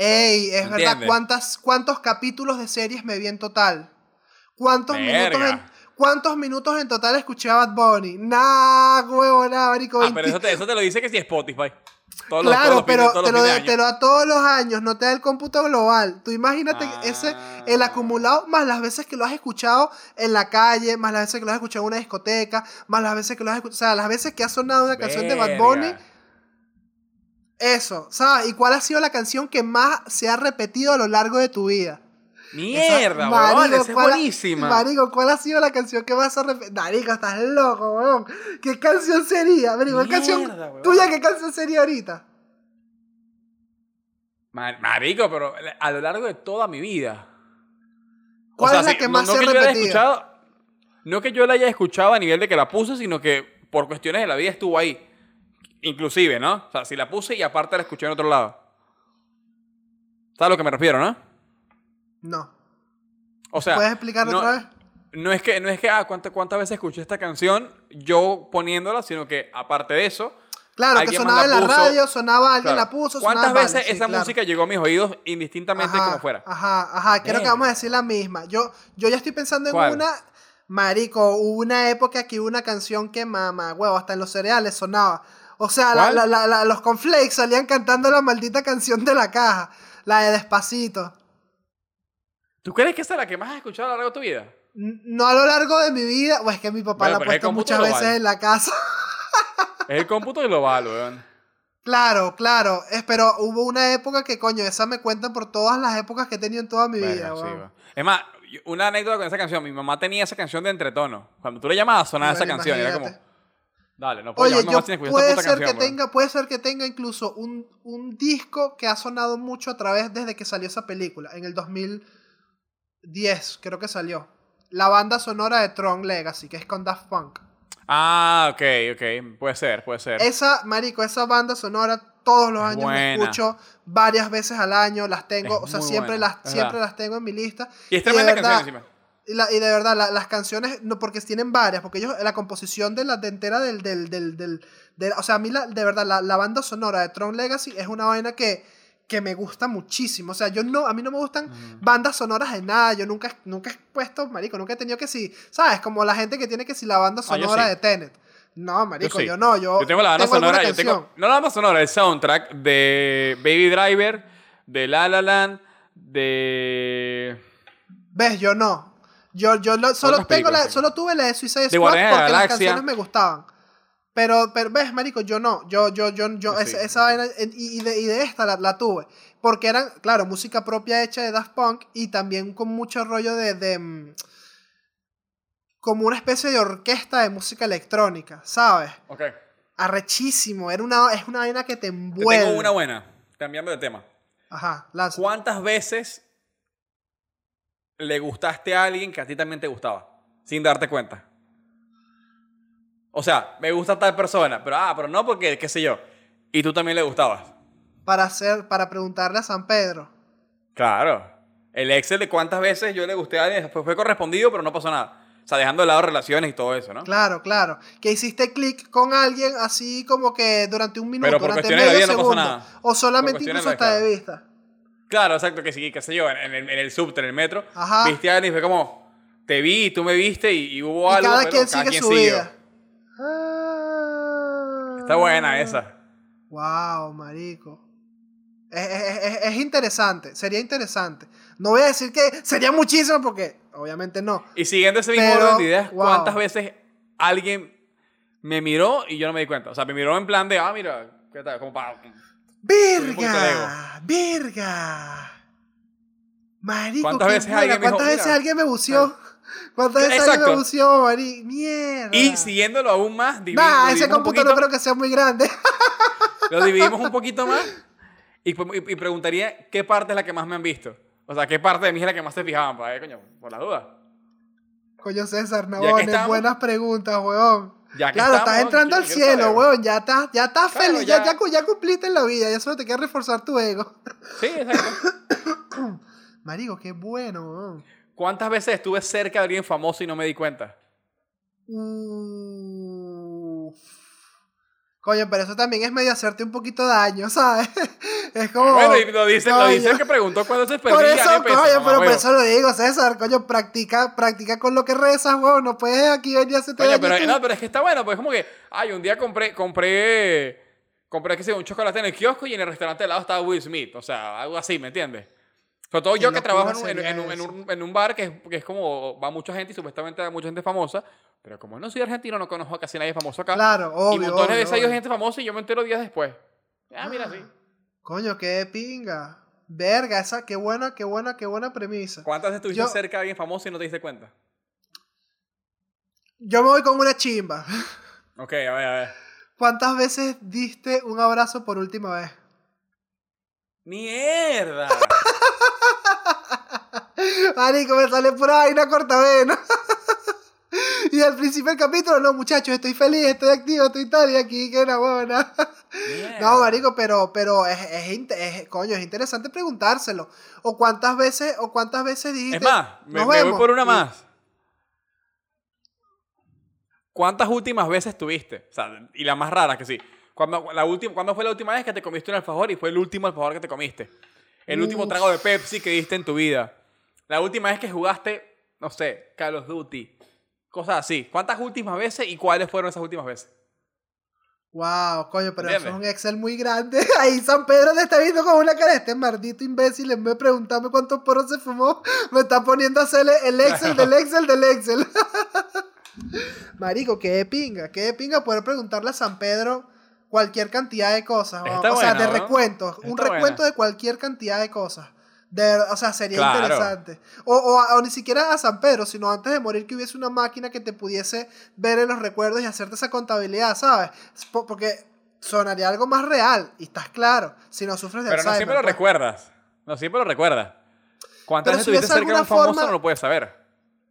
[SPEAKER 2] Ey, es verdad. ¿cuántas, ¿cuántos capítulos de series me vi en total? ¿Cuántos minutos en, ¿Cuántos minutos en total escuché a Bad Bunny? Nah, huevo, nada, marico.
[SPEAKER 1] Ah,
[SPEAKER 2] 20
[SPEAKER 1] pero eso te, eso te lo dice que si Spotify. Todos los- todos
[SPEAKER 2] Claro,
[SPEAKER 1] los fines-
[SPEAKER 2] pero te lo,
[SPEAKER 1] de
[SPEAKER 2] te lo da todos los años, no te da el cómputo global. Tú imagínate
[SPEAKER 1] Ah.
[SPEAKER 2] ese, el acumulado, más las veces que lo has escuchado en la calle, más las veces que lo has escuchado en una discoteca, más las veces que lo has escuchado, o sea, las veces que ha sonado una canción de Bad Bunny. Eso, ¿sabes? ¿Y cuál ha sido la canción que más se ha repetido a lo largo de tu vida?
[SPEAKER 1] Mierda, weón,
[SPEAKER 2] Marico,
[SPEAKER 1] esa es
[SPEAKER 2] ¿cuál ha-
[SPEAKER 1] buenísima.
[SPEAKER 2] Marico, ¿cuál ha sido la canción que más se ha repetido? Marico, estás loco, weón. ¿Qué canción sería? Marico, ¿qué canción
[SPEAKER 1] Mierda, weón.
[SPEAKER 2] tuya qué canción sería ahorita?
[SPEAKER 1] Mar- Marico, pero a lo largo de toda mi vida.
[SPEAKER 2] ¿Cuál es la que más se ha
[SPEAKER 1] que yo la haya
[SPEAKER 2] repetido?
[SPEAKER 1] escuchado, no que yo la haya escuchado a nivel de que la puse, sino que por cuestiones de la vida estuvo ahí. Inclusive, ¿no? O sea, si la puse y aparte la escuché en otro lado. ¿Sabes a lo que me refiero, no?
[SPEAKER 2] No.
[SPEAKER 1] O sea,
[SPEAKER 2] ¿Puedes explicarlo
[SPEAKER 1] no,
[SPEAKER 2] otra vez?
[SPEAKER 1] no es que, no es que ah, ¿cuántas, cuántas veces escuché esta canción yo poniéndola, sino que aparte de eso,
[SPEAKER 2] Claro, que sonaba en la
[SPEAKER 1] puso.
[SPEAKER 2] radio, sonaba, alguien
[SPEAKER 1] Claro.
[SPEAKER 2] la puso.
[SPEAKER 1] ¿Cuántas veces
[SPEAKER 2] vale, sí,
[SPEAKER 1] esa
[SPEAKER 2] claro.
[SPEAKER 1] música llegó a mis oídos indistintamente
[SPEAKER 2] Ajá,
[SPEAKER 1] como fuera?
[SPEAKER 2] Ajá, ajá, creo que vamos a decir la misma. Yo, yo ya estoy pensando en
[SPEAKER 1] ¿Cuál?
[SPEAKER 2] una. Marico, hubo una época que hubo una canción que mamá, huevo, hasta en los cereales sonaba. O sea, la- la- la- la- los conflakes salían cantando la maldita canción de la caja, la de Despacito.
[SPEAKER 1] ¿Tú crees que esa es la que más has escuchado a lo largo de tu vida?
[SPEAKER 2] No a lo largo de mi vida, o es que mi papá
[SPEAKER 1] Bueno,
[SPEAKER 2] la ha puesto muchas
[SPEAKER 1] global.
[SPEAKER 2] veces en la casa.
[SPEAKER 1] Es el cómputo global, weón.
[SPEAKER 2] claro, claro. Es, pero hubo una época que, coño, esa me cuenta por todas las épocas que he tenido en toda mi vida.
[SPEAKER 1] Verga, sí,
[SPEAKER 2] weón.
[SPEAKER 1] Es más, una anécdota con esa canción. Mi mamá tenía esa canción de entretono. Cuando tú le llamabas, sonaba esa
[SPEAKER 2] Bueno,
[SPEAKER 1] canción. y Era como, dale, no puedo
[SPEAKER 2] Oye, yo, puede ser
[SPEAKER 1] canción.
[SPEAKER 2] que tenga, puede ser que tenga incluso un, un disco que ha sonado mucho a través desde que salió esa película, en el 2010, creo que salió. La banda sonora de Tron Legacy, que es con Daft Punk.
[SPEAKER 1] Ah, ok, ok. Puede ser, puede ser.
[SPEAKER 2] Esa, marico, esa banda sonora todos los años
[SPEAKER 1] buena.
[SPEAKER 2] la escucho varias veces al año, las tengo,
[SPEAKER 1] Es
[SPEAKER 2] o sea, siempre
[SPEAKER 1] buena,
[SPEAKER 2] las siempre las tengo en mi lista.
[SPEAKER 1] y es
[SPEAKER 2] de
[SPEAKER 1] tremenda
[SPEAKER 2] verdad,
[SPEAKER 1] canción encima.
[SPEAKER 2] Y, la- y de verdad, la- las canciones, no, porque tienen varias, porque ellos, la composición de la de entera del, del, del, del- del- o sea, a mí la, de verdad, la, la banda sonora de Tron Legacy es una vaina que, que me gusta muchísimo. O sea, yo no, a mí no me gustan bandas sonoras de nada, yo nunca, nunca he puesto, marico, nunca he tenido que si, ¿sabes? Como la gente que tiene que si la banda
[SPEAKER 1] Ah,
[SPEAKER 2] sonora
[SPEAKER 1] sí.
[SPEAKER 2] de Tenet. No, marico,
[SPEAKER 1] sí.
[SPEAKER 2] yo, no, yo,
[SPEAKER 1] Yo tengo la banda sonora, yo tengo, no la banda sonora, el soundtrack de Baby Driver, de La La Land, de...
[SPEAKER 2] ¿Ves? Yo no. Yo, yo lo- solo, tengo la, solo tuve la de Suicide
[SPEAKER 1] De
[SPEAKER 2] Squad
[SPEAKER 1] de la
[SPEAKER 2] porque las canciones me gustaban. Pero, pero, ves, marico, yo no. Yo, yo, yo, yo, esa,
[SPEAKER 1] sí.
[SPEAKER 2] esa vaina, y, y de, y de esta la, la tuve. Porque eran, claro, música propia hecha de Daft Punk y también con mucho rollo de, de, mm, como una especie de orquesta de música electrónica, ¿sabes?
[SPEAKER 1] Ok.
[SPEAKER 2] Arrechísimo. Era una, es una vaina que te
[SPEAKER 1] Te
[SPEAKER 2] envuelve.
[SPEAKER 1] tengo una buena, cambiando de tema.
[SPEAKER 2] Ajá, lanza.
[SPEAKER 1] ¿Cuántas veces le gustaste a alguien que a ti también te gustaba? Sin darte cuenta. O sea, me gusta tal persona, pero ah, pero no porque, qué sé yo. Y tú también le gustabas.
[SPEAKER 2] Para hacer, para preguntarle a San Pedro.
[SPEAKER 1] Claro. El Excel de cuántas veces yo le gusté a alguien, después fue correspondido, pero no pasó nada. O sea, dejando de lado relaciones y todo eso, ¿no?
[SPEAKER 2] Claro, claro. Que hiciste clic con alguien así como que durante un minuto,
[SPEAKER 1] Pero por
[SPEAKER 2] durante
[SPEAKER 1] de
[SPEAKER 2] medio
[SPEAKER 1] vida no pasó
[SPEAKER 2] segundo.
[SPEAKER 1] nada.
[SPEAKER 2] O solamente incluso hasta de vista.
[SPEAKER 1] Claro, exacto, que sí, qué sé yo, en, en el, en el subte, en el metro,
[SPEAKER 2] Ajá.
[SPEAKER 1] viste a alguien y fue como, te vi, tú me viste y, y hubo
[SPEAKER 2] Y
[SPEAKER 1] algo,
[SPEAKER 2] cada
[SPEAKER 1] pero
[SPEAKER 2] quien
[SPEAKER 1] cada
[SPEAKER 2] sigue
[SPEAKER 1] quien
[SPEAKER 2] su
[SPEAKER 1] siguió.
[SPEAKER 2] vida. Ah.
[SPEAKER 1] Está buena esa.
[SPEAKER 2] Wow, marico. Es, es- es- es interesante, sería interesante. No voy a decir que sería muchísimo porque obviamente no.
[SPEAKER 1] Y siguiendo ese mismo orden de ideas,
[SPEAKER 2] wow.
[SPEAKER 1] ¿cuántas veces alguien me miró y yo no me di cuenta? O sea, me miró en plan de, ah, mira, ¿qué tal? Como para...
[SPEAKER 2] ¡Virga! ¡Virga! Marico,
[SPEAKER 1] ¿Cuántas veces alguien dijo,
[SPEAKER 2] ¿Cuántas veces alguien me bució? ¿Cuántas veces alguien me bució, marico? ¡Mierda!
[SPEAKER 1] Y siguiéndolo aún más, divi- lo
[SPEAKER 2] Nah, ese
[SPEAKER 1] dividimos
[SPEAKER 2] cómputo no creo que sea muy grande.
[SPEAKER 1] lo dividimos un poquito más y, y- y preguntaría qué parte es la que más me han visto. O sea, qué parte de mí es la que más se fijaban, para ver, coño, por la duda.
[SPEAKER 2] Coño, César
[SPEAKER 1] estamos-
[SPEAKER 2] buenas preguntas, weón.
[SPEAKER 1] Ya que
[SPEAKER 2] claro,
[SPEAKER 1] estamos,
[SPEAKER 2] estás entrando al cielo, weón. Ya estás, ya estás
[SPEAKER 1] Claro,
[SPEAKER 2] feliz, ya,
[SPEAKER 1] ya.
[SPEAKER 2] ya, cu- ya cumpliste en la vida. Ya solo te queda reforzar tu ego.
[SPEAKER 1] Sí, exacto.
[SPEAKER 2] Marico, qué bueno, weón.
[SPEAKER 1] ¿Cuántas veces estuve cerca de alguien famoso y no me di cuenta?
[SPEAKER 2] Uf. Coño, pero eso también es medio hacerte un poquito daño, ¿sabes? Es como.
[SPEAKER 1] Bueno, y lo dice, lo dice el que preguntó cuándo se
[SPEAKER 2] Por
[SPEAKER 1] perdía.
[SPEAKER 2] eso,
[SPEAKER 1] alguien, pues,
[SPEAKER 2] coño, pero por eso lo digo, César, coño, practica, practica con lo que rezas, weón. No puedes aquí venir a hacerte
[SPEAKER 1] Coño, pero, no, pero es que está bueno, pues es como que, ay, un día compré, compré, compré, qué sé un chocolate en el kiosco y en el restaurante al lado estaba Will Smith, o sea, algo así, ¿me entiendes? Sobre todo yo que trabajo en un, en,
[SPEAKER 2] sería
[SPEAKER 1] en un- en
[SPEAKER 2] eso.
[SPEAKER 1] un- en un bar que es, que es como, va mucha gente y supuestamente va mucha gente famosa, pero como no soy argentino, no conozco a casi nadie famoso acá.
[SPEAKER 2] Claro, obvio.
[SPEAKER 1] y montones de
[SPEAKER 2] obvio,
[SPEAKER 1] veces hay
[SPEAKER 2] obvio.
[SPEAKER 1] gente famosa y yo me entero días después. Ah, mira, sí.
[SPEAKER 2] Coño, qué pinga. Verga, esa, qué buena, qué buena, qué buena premisa.
[SPEAKER 1] ¿Cuántas veces estuviste
[SPEAKER 2] Yo-
[SPEAKER 1] cerca de alguien famoso y no te diste cuenta?
[SPEAKER 2] Yo me voy con una chimba.
[SPEAKER 1] Ok, a ver, a ver.
[SPEAKER 2] ¿Cuántas veces diste un abrazo por última vez?
[SPEAKER 1] ¡Mierda!
[SPEAKER 2] Marico, me sale pura vaina cortavena. y al principio del capítulo, no, muchachos, estoy feliz, estoy activo, estoy tal, y aquí, que era buena. No, marico, pero, pero es, es, coño, es interesante preguntárselo. O cuántas veces, o cuántas veces dijiste.
[SPEAKER 1] Es más, me,
[SPEAKER 2] "Nos
[SPEAKER 1] me voy
[SPEAKER 2] vemos",
[SPEAKER 1] por una más. ¿Cuántas últimas veces tuviste? O sea, y la más rara que sí. Cuando, la última, ¿Cuándo fue la última vez que te comiste un alfajor y fue el último alfajor que te comiste? El último trago de Pepsi que diste en tu vida. La última vez que jugaste, no sé, Call of Duty. Cosas así. ¿Cuántas últimas veces y cuáles fueron esas últimas veces?
[SPEAKER 2] Wow, coño, pero eso es un Excel muy grande. Ahí San Pedro te está viendo con una cara. Este maldito imbécil en vez de preguntarme cuántos porros se fumó, me está poniendo a hacerle el Excel del Excel del Excel. Marico, qué de pinga, qué de pinga poder preguntarle a San Pedro cualquier cantidad de cosas.
[SPEAKER 1] Está
[SPEAKER 2] o sea, de
[SPEAKER 1] ¿no?
[SPEAKER 2] recuentos. Un
[SPEAKER 1] Está
[SPEAKER 2] recuento
[SPEAKER 1] buena.
[SPEAKER 2] de cualquier cantidad de cosas. De, o sea, sería
[SPEAKER 1] Claro.
[SPEAKER 2] interesante. O, o, o ni siquiera a San Pedro, sino antes de morir que hubiese una máquina que te pudiese ver en los recuerdos y hacerte esa contabilidad, ¿sabes? Po- Porque sonaría algo más real, y estás claro, si no sufres de
[SPEAKER 1] Pero no
[SPEAKER 2] Alzheimer.
[SPEAKER 1] siempre lo
[SPEAKER 2] pues.
[SPEAKER 1] recuerdas. No siempre lo recuerdas. ¿Cuántas veces
[SPEAKER 2] si
[SPEAKER 1] estuviste cerca de un famoso
[SPEAKER 2] forma-
[SPEAKER 1] no lo puedes saber?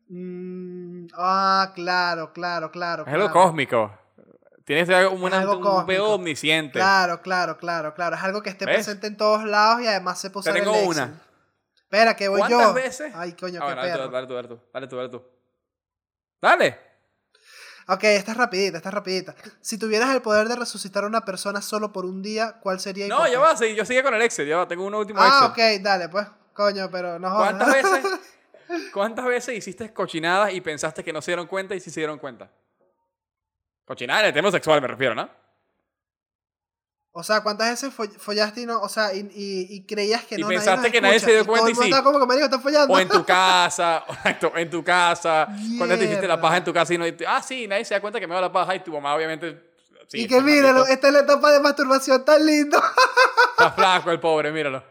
[SPEAKER 2] Mm, ah, claro, claro, claro.
[SPEAKER 1] Es algo
[SPEAKER 2] claro.
[SPEAKER 1] cósmico. Tienes algo- una-
[SPEAKER 2] algo
[SPEAKER 1] un pedo omnisciente.
[SPEAKER 2] Claro, claro, claro, claro. Es algo que esté
[SPEAKER 1] ¿Ves?
[SPEAKER 2] presente en todos lados y además se puso
[SPEAKER 1] Te tengo una.
[SPEAKER 2] Espera, que voy yo.
[SPEAKER 1] ¿Cuántas veces?
[SPEAKER 2] Ay, coño,
[SPEAKER 1] Ah,
[SPEAKER 2] qué
[SPEAKER 1] bueno, dale, tú,
[SPEAKER 2] perro.
[SPEAKER 1] dale tú, dale tú, dale tú, dale tú. Dale.
[SPEAKER 2] Ok, esta es rapidita, esta es rapidita. Si tuvieras el poder de resucitar a una persona solo por un día, ¿cuál sería
[SPEAKER 1] No, ya va, sí, yo sigue con el Excel, ya va, tengo un último
[SPEAKER 2] Ah,
[SPEAKER 1] Excel.
[SPEAKER 2] ok, dale, pues. Coño, pero no jodas.
[SPEAKER 1] ¿Cuántas veces, ¿Cuántas veces hiciste cochinadas y pensaste que no se dieron cuenta y sí se dieron cuenta? Cochinadas en el tema sexual me refiero, ¿no?
[SPEAKER 2] O sea, ¿cuántas veces fo- follaste y no? O sea, y, y- y creías que
[SPEAKER 1] Y
[SPEAKER 2] no
[SPEAKER 1] pensaste
[SPEAKER 2] nos
[SPEAKER 1] que nadie se dio
[SPEAKER 2] y todo
[SPEAKER 1] cuenta
[SPEAKER 2] el
[SPEAKER 1] y
[SPEAKER 2] mundo
[SPEAKER 1] sí.
[SPEAKER 2] estaba como que marico, está follando.
[SPEAKER 1] O en tu casa, exacto, en tu casa. Cuando te hiciste la paja en tu casa y no... Ah, sí, nadie se da cuenta que me da la paja y tu mamá obviamente... Sí,
[SPEAKER 2] y que míralo, esta es la etapa de masturbación tan lindo.
[SPEAKER 1] Está flaco el pobre, míralo.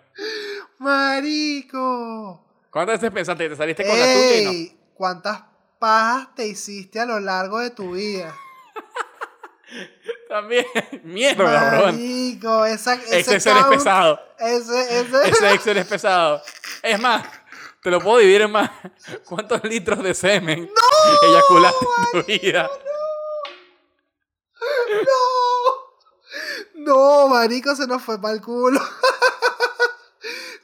[SPEAKER 2] Marico.
[SPEAKER 1] ¿Cuántas veces pensaste que te saliste con la tuya y no?
[SPEAKER 2] ¿cuántas pajas te hiciste a lo largo de tu vida?
[SPEAKER 1] También. Mierda, bro.
[SPEAKER 2] Marico, esa, ese
[SPEAKER 1] Excel es
[SPEAKER 2] count,
[SPEAKER 1] pesado.
[SPEAKER 2] Ese, ese.
[SPEAKER 1] Ese Excel es pesado. Es más, te lo puedo dividir en más. ¿Cuántos litros de semen eyaculaste en tu vida?
[SPEAKER 2] No, marico, se nos fue para el culo.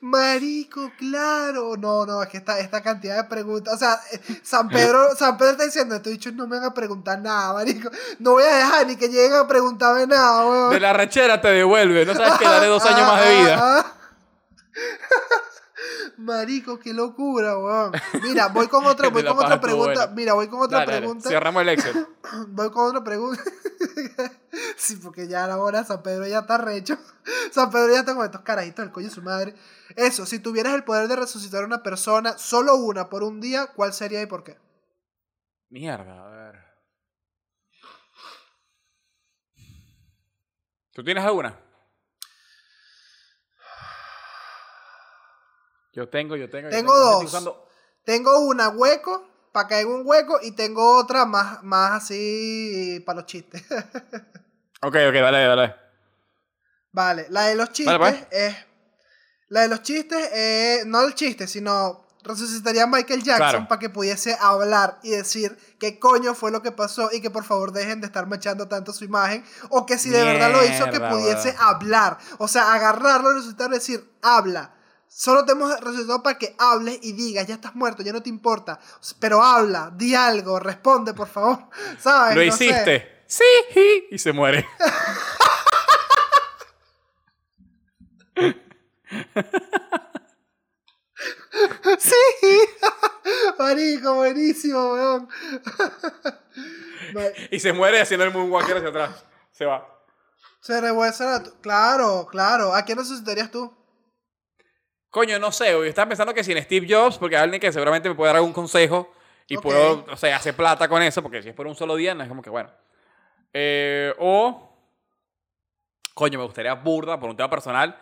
[SPEAKER 2] Marico, claro. No, no, es que esta, esta cantidad de preguntas. O sea, eh, San Pedro, San Pedro está diciendo, estos dichos no me van a preguntar nada, marico. No voy a dejar ni que lleguen a preguntarme nada, weón.
[SPEAKER 1] De la rechera te devuelve. No sabes que daré dos años más de vida.
[SPEAKER 2] Marico, qué locura, weón. Mira, voy con otra, voy con otra pregunta.
[SPEAKER 1] bueno.
[SPEAKER 2] Mira, voy con otra
[SPEAKER 1] Dale, dale.
[SPEAKER 2] pregunta.
[SPEAKER 1] Cerramos el Excel.
[SPEAKER 2] Voy con otra pregunta. sí, porque ya a la hora San Pedro ya está recho. San Pedro ya está con estos carajitos del coño de su madre. Eso, si tuvieras el poder de resucitar a una persona, solo una por un día, ¿cuál sería y por qué?
[SPEAKER 1] Mierda, a ver. ¿Tú tienes alguna? Yo tengo, yo tengo. yo
[SPEAKER 2] Tengo dos.
[SPEAKER 1] usando-
[SPEAKER 2] Tengo una hueco, para caer en un hueco, y tengo otra más, más así para los chistes.
[SPEAKER 1] Ok, ok, dale, dale.
[SPEAKER 2] Vale, la de los chistes
[SPEAKER 1] Vale, pues.
[SPEAKER 2] es. La de los chistes es. No el chiste, sino. Resucitaría a Michael Jackson
[SPEAKER 1] Claro.
[SPEAKER 2] para que pudiese hablar y decir qué coño fue lo que pasó y que por favor dejen de estar machando tanto su imagen. O que si de verdad lo hizo, que pudiese hablar. O sea, agarrarlo, resucitarlo y decir, habla. Solo te hemos resucitado para que hables y digas, ya estás muerto, ya no te importa. Pero habla, di algo, responde, por favor. ¿Sabes?
[SPEAKER 1] Lo
[SPEAKER 2] No sé.
[SPEAKER 1] hiciste. Sí, y se muere.
[SPEAKER 2] Sí. Marico, buenísimo, weón.
[SPEAKER 1] Y se muere haciendo el moonwalker hacia atrás. Se va.
[SPEAKER 2] Se revuelve la... Claro, claro. ¿A quién resucitarías tú?
[SPEAKER 1] Coño, no sé, yo estaba pensando que sin Steve Jobs, porque hay alguien que seguramente me puede dar algún consejo y
[SPEAKER 2] Ok.
[SPEAKER 1] puedo, o sea, hacer plata con eso, porque si es por un solo día, no es como que bueno. Eh, o, coño, me gustaría burda, por un tema personal,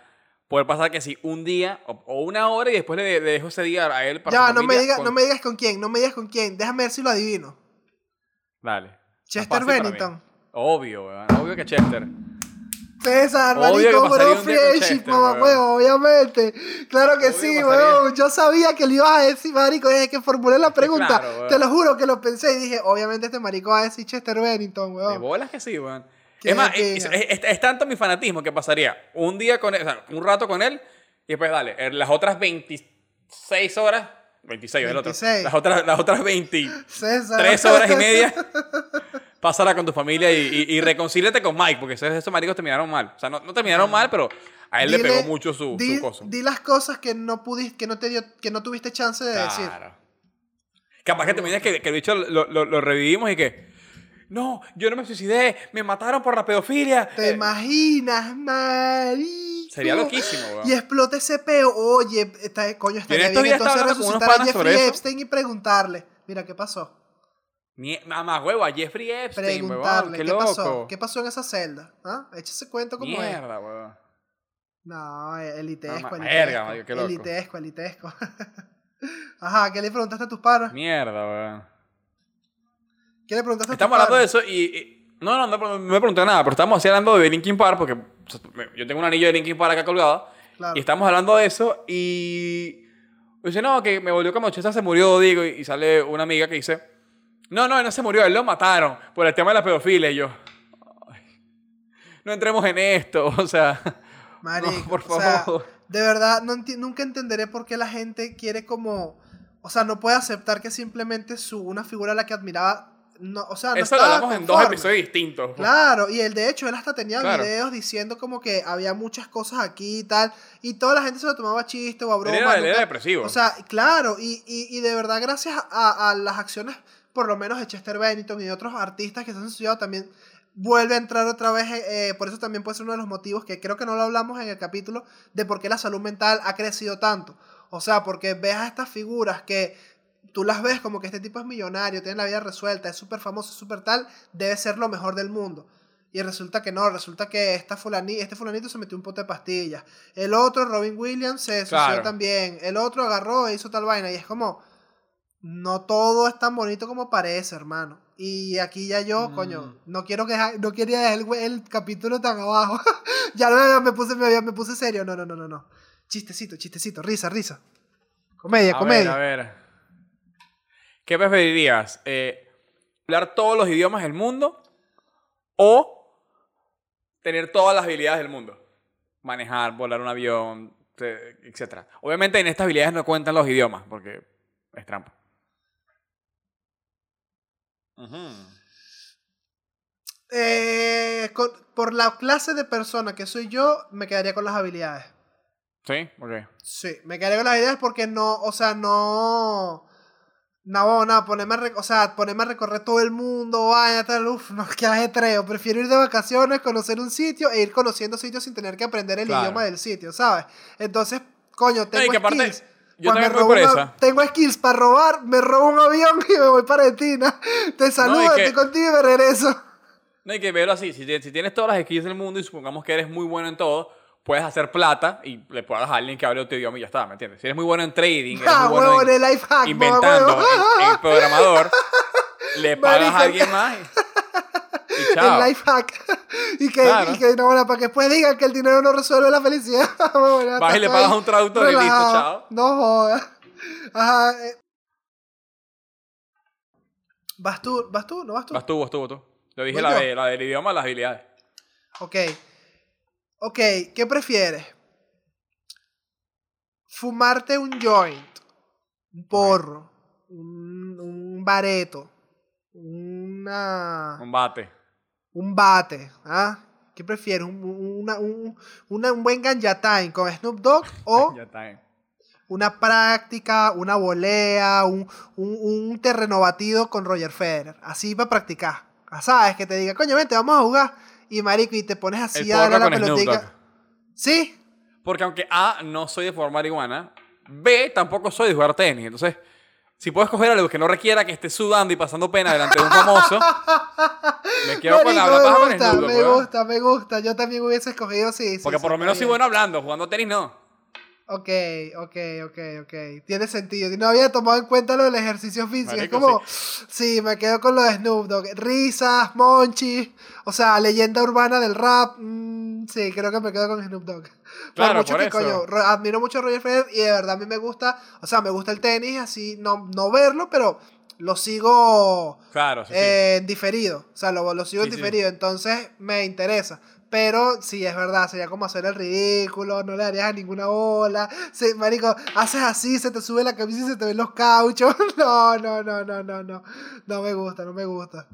[SPEAKER 1] poder pasar que si un día o, o una hora y después le, le dejo ese día a él para
[SPEAKER 2] Ya, no me,
[SPEAKER 1] con-
[SPEAKER 2] no me digas con quién, no me digas con quién. Déjame ver si lo adivino.
[SPEAKER 1] Dale.
[SPEAKER 2] Chester. Bennington.
[SPEAKER 1] Obvio, weón, obvio que Chester.
[SPEAKER 2] César, marico, bro, friendship, mamá,
[SPEAKER 1] weón.
[SPEAKER 2] huevo, obviamente. Claro que
[SPEAKER 1] Obvio
[SPEAKER 2] sí,
[SPEAKER 1] que
[SPEAKER 2] weón. Yo sabía que le ibas a decir, marico, desde que formulé la pregunta.
[SPEAKER 1] claro,
[SPEAKER 2] te lo juro que lo pensé y dije, obviamente este marico va a decir Chester Bennington,
[SPEAKER 1] De
[SPEAKER 2] weón.
[SPEAKER 1] bolas que sí, weón. Es más, es,
[SPEAKER 2] pena.
[SPEAKER 1] es- es tanto mi fanatismo que pasaría un día con él, o sea, un rato con él, y después, dale, las otras 26 horas, 26 es el otro,
[SPEAKER 2] 26.
[SPEAKER 1] las otras, las otras 23
[SPEAKER 2] César.
[SPEAKER 1] horas y media, Pásala con tu familia y, y, y reconcíliate con Mike, porque esos, esos maricos terminaron mal. O sea, no, no terminaron mal, pero a él le pegó mucho su,
[SPEAKER 2] di,
[SPEAKER 1] su cosa.
[SPEAKER 2] di las cosas que no pudiste, que no te dio, que no tuviste chance de decir.
[SPEAKER 1] Claro. Capaz que te imaginas que, que el bicho lo, lo- lo revivimos y que. No, yo no me suicidé, me mataron por la pedofilia.
[SPEAKER 2] ¿Te
[SPEAKER 1] Eh,
[SPEAKER 2] imaginas, marico?
[SPEAKER 1] sería loquísimo, weón.
[SPEAKER 2] Y explota ese peo. Oye, está, coño, estaría
[SPEAKER 1] en estos
[SPEAKER 2] bien
[SPEAKER 1] días estaba
[SPEAKER 2] entonces
[SPEAKER 1] hablando con unos
[SPEAKER 2] resucitar a
[SPEAKER 1] panas sobre
[SPEAKER 2] Jeffrey
[SPEAKER 1] eso.
[SPEAKER 2] Epstein y preguntarle. Mira, ¿qué pasó?
[SPEAKER 1] Mamá, huevo, a Jeffrey Epstein, huevón.
[SPEAKER 2] Preguntarle,
[SPEAKER 1] Qué,
[SPEAKER 2] ¿qué,
[SPEAKER 1] loco.
[SPEAKER 2] pasó? ¿Qué pasó en esa celda? ¿Ah? Echa ese cuento como es.
[SPEAKER 1] Mierda, huevón.
[SPEAKER 2] No, elitesco,
[SPEAKER 1] No,
[SPEAKER 2] elitesco.
[SPEAKER 1] verga, marico, qué loco.
[SPEAKER 2] elitesco, elitesco. Ajá, ¿qué le preguntaste a tus panas?
[SPEAKER 1] Mierda, weón.
[SPEAKER 2] ¿Qué le preguntaste a tus
[SPEAKER 1] Estamos hablando de eso y. y- no, no, no, no me pregunté nada, pero estamos así hablando de Linkin Park porque yo tengo un anillo de Linkin Park acá colgado.
[SPEAKER 2] Claro.
[SPEAKER 1] Y estamos hablando de eso y. Dice, no, que me volvió como se murió, digo, y, y sale una amiga que dice, no, no, él no se murió, él lo mataron por el tema de la pedofilia. Y yo, "Ay, no entremos en esto, o sea.
[SPEAKER 2] Marico,
[SPEAKER 1] no, por
[SPEAKER 2] o sea,
[SPEAKER 1] favor.
[SPEAKER 2] de verdad, no enti- nunca entenderé por qué la gente quiere como... O sea, no puede aceptar que simplemente su, una figura a la que admiraba... No, o sea, no
[SPEAKER 1] eso lo hablamos en dos
[SPEAKER 2] conforme.
[SPEAKER 1] episodios distintos.
[SPEAKER 2] Claro, y él de hecho, él hasta tenía
[SPEAKER 1] Claro.
[SPEAKER 2] videos diciendo como que había muchas cosas aquí y tal, y toda la gente se lo tomaba a chiste o a
[SPEAKER 1] Él
[SPEAKER 2] broma.
[SPEAKER 1] era, él era depresivo.
[SPEAKER 2] O sea, claro, y, y, y de verdad gracias a, a las acciones, por lo menos de Chester Bennington y de otros artistas que se han suicidado también, vuelve a entrar otra vez, eh, por eso también puede ser uno de los motivos que creo que no lo hablamos en el capítulo, de por qué la salud mental ha crecido tanto. O sea, porque ves a estas figuras que tú las ves como que este tipo es millonario, tiene la vida resuelta, es súper famoso, súper tal, debe ser lo mejor del mundo. Y resulta que no, resulta que esta fulani, este fulanito se metió un pote de pastillas. El otro, Robin Williams, se suicidó
[SPEAKER 1] Claro.
[SPEAKER 2] también. El otro agarró e hizo tal vaina. Y es como, no todo es tan bonito como parece, hermano. Y aquí ya yo,
[SPEAKER 1] Mm.
[SPEAKER 2] coño, no quiero que no quería dejar el, el capítulo tan abajo. ya no me puse, me, me puse serio. No, no, no, no, no. Chistecito, chistecito, risa, risa. Comedia,
[SPEAKER 1] a
[SPEAKER 2] comedia.
[SPEAKER 1] ver, a ver. ¿Qué preferirías? Eh, ¿Hablar todos los idiomas del mundo o tener todas las habilidades del mundo? Manejar, volar un avión, etc. Obviamente en estas habilidades no cuentan los idiomas porque es trampa. Ujú.
[SPEAKER 2] Eh, con- por la clase de persona que soy yo, me quedaría con las habilidades.
[SPEAKER 1] ¿Sí? Ok.
[SPEAKER 2] Sí, me quedaría con las habilidades porque no, o sea, no. No, no, ponerme a, o sea, ponerme a recorrer todo el mundo, vaya, tal, uff, no, qué ajetreo. Prefiero ir de vacaciones, conocer un sitio e ir conociendo sitios sin tener que aprender el
[SPEAKER 1] Claro.
[SPEAKER 2] idioma del sitio, ¿sabes? Entonces, coño, tengo
[SPEAKER 1] y que aparte,
[SPEAKER 2] skills.
[SPEAKER 1] Yo
[SPEAKER 2] Cuando
[SPEAKER 1] también
[SPEAKER 2] me
[SPEAKER 1] voy por
[SPEAKER 2] una-
[SPEAKER 1] esa.
[SPEAKER 2] Tengo skills para robar, me robo un avión y me voy para Argentina. Te saludo,
[SPEAKER 1] que-
[SPEAKER 2] estoy contigo y me regreso.
[SPEAKER 1] No hay que verlo así. Si, tienes- si tienes todas las skills del mundo y supongamos que eres muy bueno en todo, puedes hacer plata y le puedes a alguien que hable otro idioma y ya está, ¿me entiendes? Si eres muy bueno en trading, eres
[SPEAKER 2] Ah,
[SPEAKER 1] muy bueno
[SPEAKER 2] huevo,
[SPEAKER 1] en-
[SPEAKER 2] en el life hack,
[SPEAKER 1] inventando, en, en programador, le pagas a alguien más y chao.
[SPEAKER 2] El life hack. y, que,
[SPEAKER 1] Claro.
[SPEAKER 2] y que, no, bueno, para que después digan que el dinero no resuelve la felicidad. Bueno,
[SPEAKER 1] Vas y le pagas un traductor y listo,
[SPEAKER 2] relajado.
[SPEAKER 1] chao.
[SPEAKER 2] No jodas. Ajá. eh. ¿Vas tú? ¿Vas tú? ¿No vas tú?
[SPEAKER 1] Vas tú, vas tú, vas tú. Yo dije la,
[SPEAKER 2] yo.
[SPEAKER 1] de, la del idioma, las habilidades.
[SPEAKER 2] Ok. Ok, ¿qué prefieres? Fumarte un joint, un porro, un, un bareto, una,
[SPEAKER 1] Un bate.
[SPEAKER 2] Un bate, ¿ah? ¿Qué prefieres? ¿Un, una- un, una- un buen ganja time con Snoop Dogg o una práctica, una volea, un, un, un terreno batido con Roger Federer? Así para practicar. Ah, ¿Sabes? Que te diga, coño, vente, vamos a jugar. Y marico, y te pones así
[SPEAKER 1] El
[SPEAKER 2] a darle la pelotica. ¿Sí?
[SPEAKER 1] Porque aunque A, no soy de fumar marihuana, B, tampoco soy de jugar tenis. Entonces, si puedes coger algo que no requiera que esté sudando y pasando pena delante de un famoso, me quedo con la
[SPEAKER 2] Marico,
[SPEAKER 1] paja
[SPEAKER 2] me gusta,
[SPEAKER 1] Dogg,
[SPEAKER 2] me gusta, me gusta. Yo también hubiese escogido sí. sí,
[SPEAKER 1] Porque
[SPEAKER 2] sí,
[SPEAKER 1] por lo menos soy bueno hablando, jugando tenis no.
[SPEAKER 2] Ok, ok, ok, ok. Tiene sentido. No había tomado en cuenta lo del ejercicio físico.
[SPEAKER 1] Marico,
[SPEAKER 2] es como, sí. me quedo con lo de Snoop Dogg. Risas, Monchi, o sea, leyenda urbana del rap. mm, sí, creo que me quedo con Snoop Dogg.
[SPEAKER 1] Claro,
[SPEAKER 2] mucho
[SPEAKER 1] por
[SPEAKER 2] que,
[SPEAKER 1] eso.
[SPEAKER 2] coño, ro- admiro mucho a Roger Federer y de verdad a mí me gusta, o sea, me gusta el tenis, así, no, no verlo, pero lo sigo
[SPEAKER 1] Claro, sí, sí.
[SPEAKER 2] eh, diferido. O sea, lo, lo sigo en
[SPEAKER 1] Sí, sí.
[SPEAKER 2] diferido. Entonces me interesa. Pero sí, es verdad, sería como hacer el ridículo, no le darías a ninguna bola. Se, marico, haces así, se te sube la camisa y se te ven los cauchos. No, no, no, no, no, no. No me gusta, no me gusta.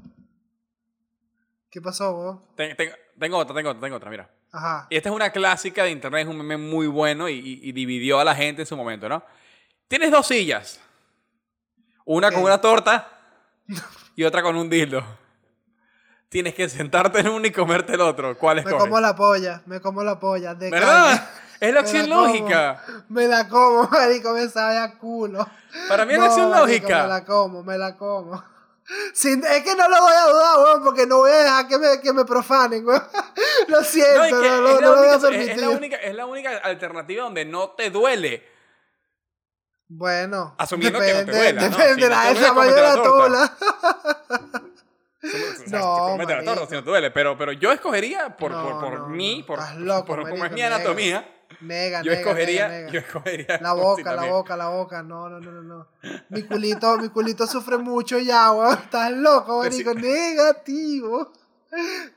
[SPEAKER 2] ¿Qué pasó, weón?
[SPEAKER 1] Ten- ten- tengo otra, tengo otra, tengo otra, mira.
[SPEAKER 2] Ajá.
[SPEAKER 1] Y esta es una clásica de internet, es un meme muy bueno y, y- y dividió a la gente en su momento, ¿no? Tienes dos sillas. Una con
[SPEAKER 2] Ok.
[SPEAKER 1] una torta y otra con un dildo. Tienes que sentarte en uno y comerte el otro. ¿Cuál
[SPEAKER 2] Me
[SPEAKER 1] escoges?
[SPEAKER 2] como la polla, me como la polla. De
[SPEAKER 1] ¿Verdad?
[SPEAKER 2] calle.
[SPEAKER 1] Es la
[SPEAKER 2] Me
[SPEAKER 1] acción
[SPEAKER 2] como.
[SPEAKER 1] lógica.
[SPEAKER 2] Me la como, marico, me sabe a culo.
[SPEAKER 1] Para mí es la acción
[SPEAKER 2] marico,
[SPEAKER 1] lógica.
[SPEAKER 2] Me la como, me la como. Sin- es que no lo voy a dudar, weón, porque no voy a dejar que me, que me profanen, weón. Lo siento,
[SPEAKER 1] No, es
[SPEAKER 2] no,
[SPEAKER 1] que
[SPEAKER 2] no, no
[SPEAKER 1] la
[SPEAKER 2] lo voy a
[SPEAKER 1] única, es-
[SPEAKER 2] permitir.
[SPEAKER 1] la única, es la única alternativa donde no te duele.
[SPEAKER 2] Bueno,
[SPEAKER 1] Asumiendo que no te
[SPEAKER 2] depende,
[SPEAKER 1] duela, ¿no?
[SPEAKER 2] dependerá
[SPEAKER 1] Si no
[SPEAKER 2] de
[SPEAKER 1] cómete
[SPEAKER 2] la
[SPEAKER 1] la torta.
[SPEAKER 2] tola.
[SPEAKER 1] O sea,
[SPEAKER 2] No,
[SPEAKER 1] te la torta si no te duele. Pero, pero yo escogería, por,
[SPEAKER 2] No,
[SPEAKER 1] por, por
[SPEAKER 2] no,
[SPEAKER 1] mí,
[SPEAKER 2] no.
[SPEAKER 1] por,
[SPEAKER 2] loco,
[SPEAKER 1] por cómo es mi anatomía,
[SPEAKER 2] Nega,
[SPEAKER 1] yo escogería, yo escogería
[SPEAKER 2] La boca, la boca, la boca. No, no, no, no, no. Mi culito, mi culito sufre mucho ya, weón. Estás loco, marico. Negativo.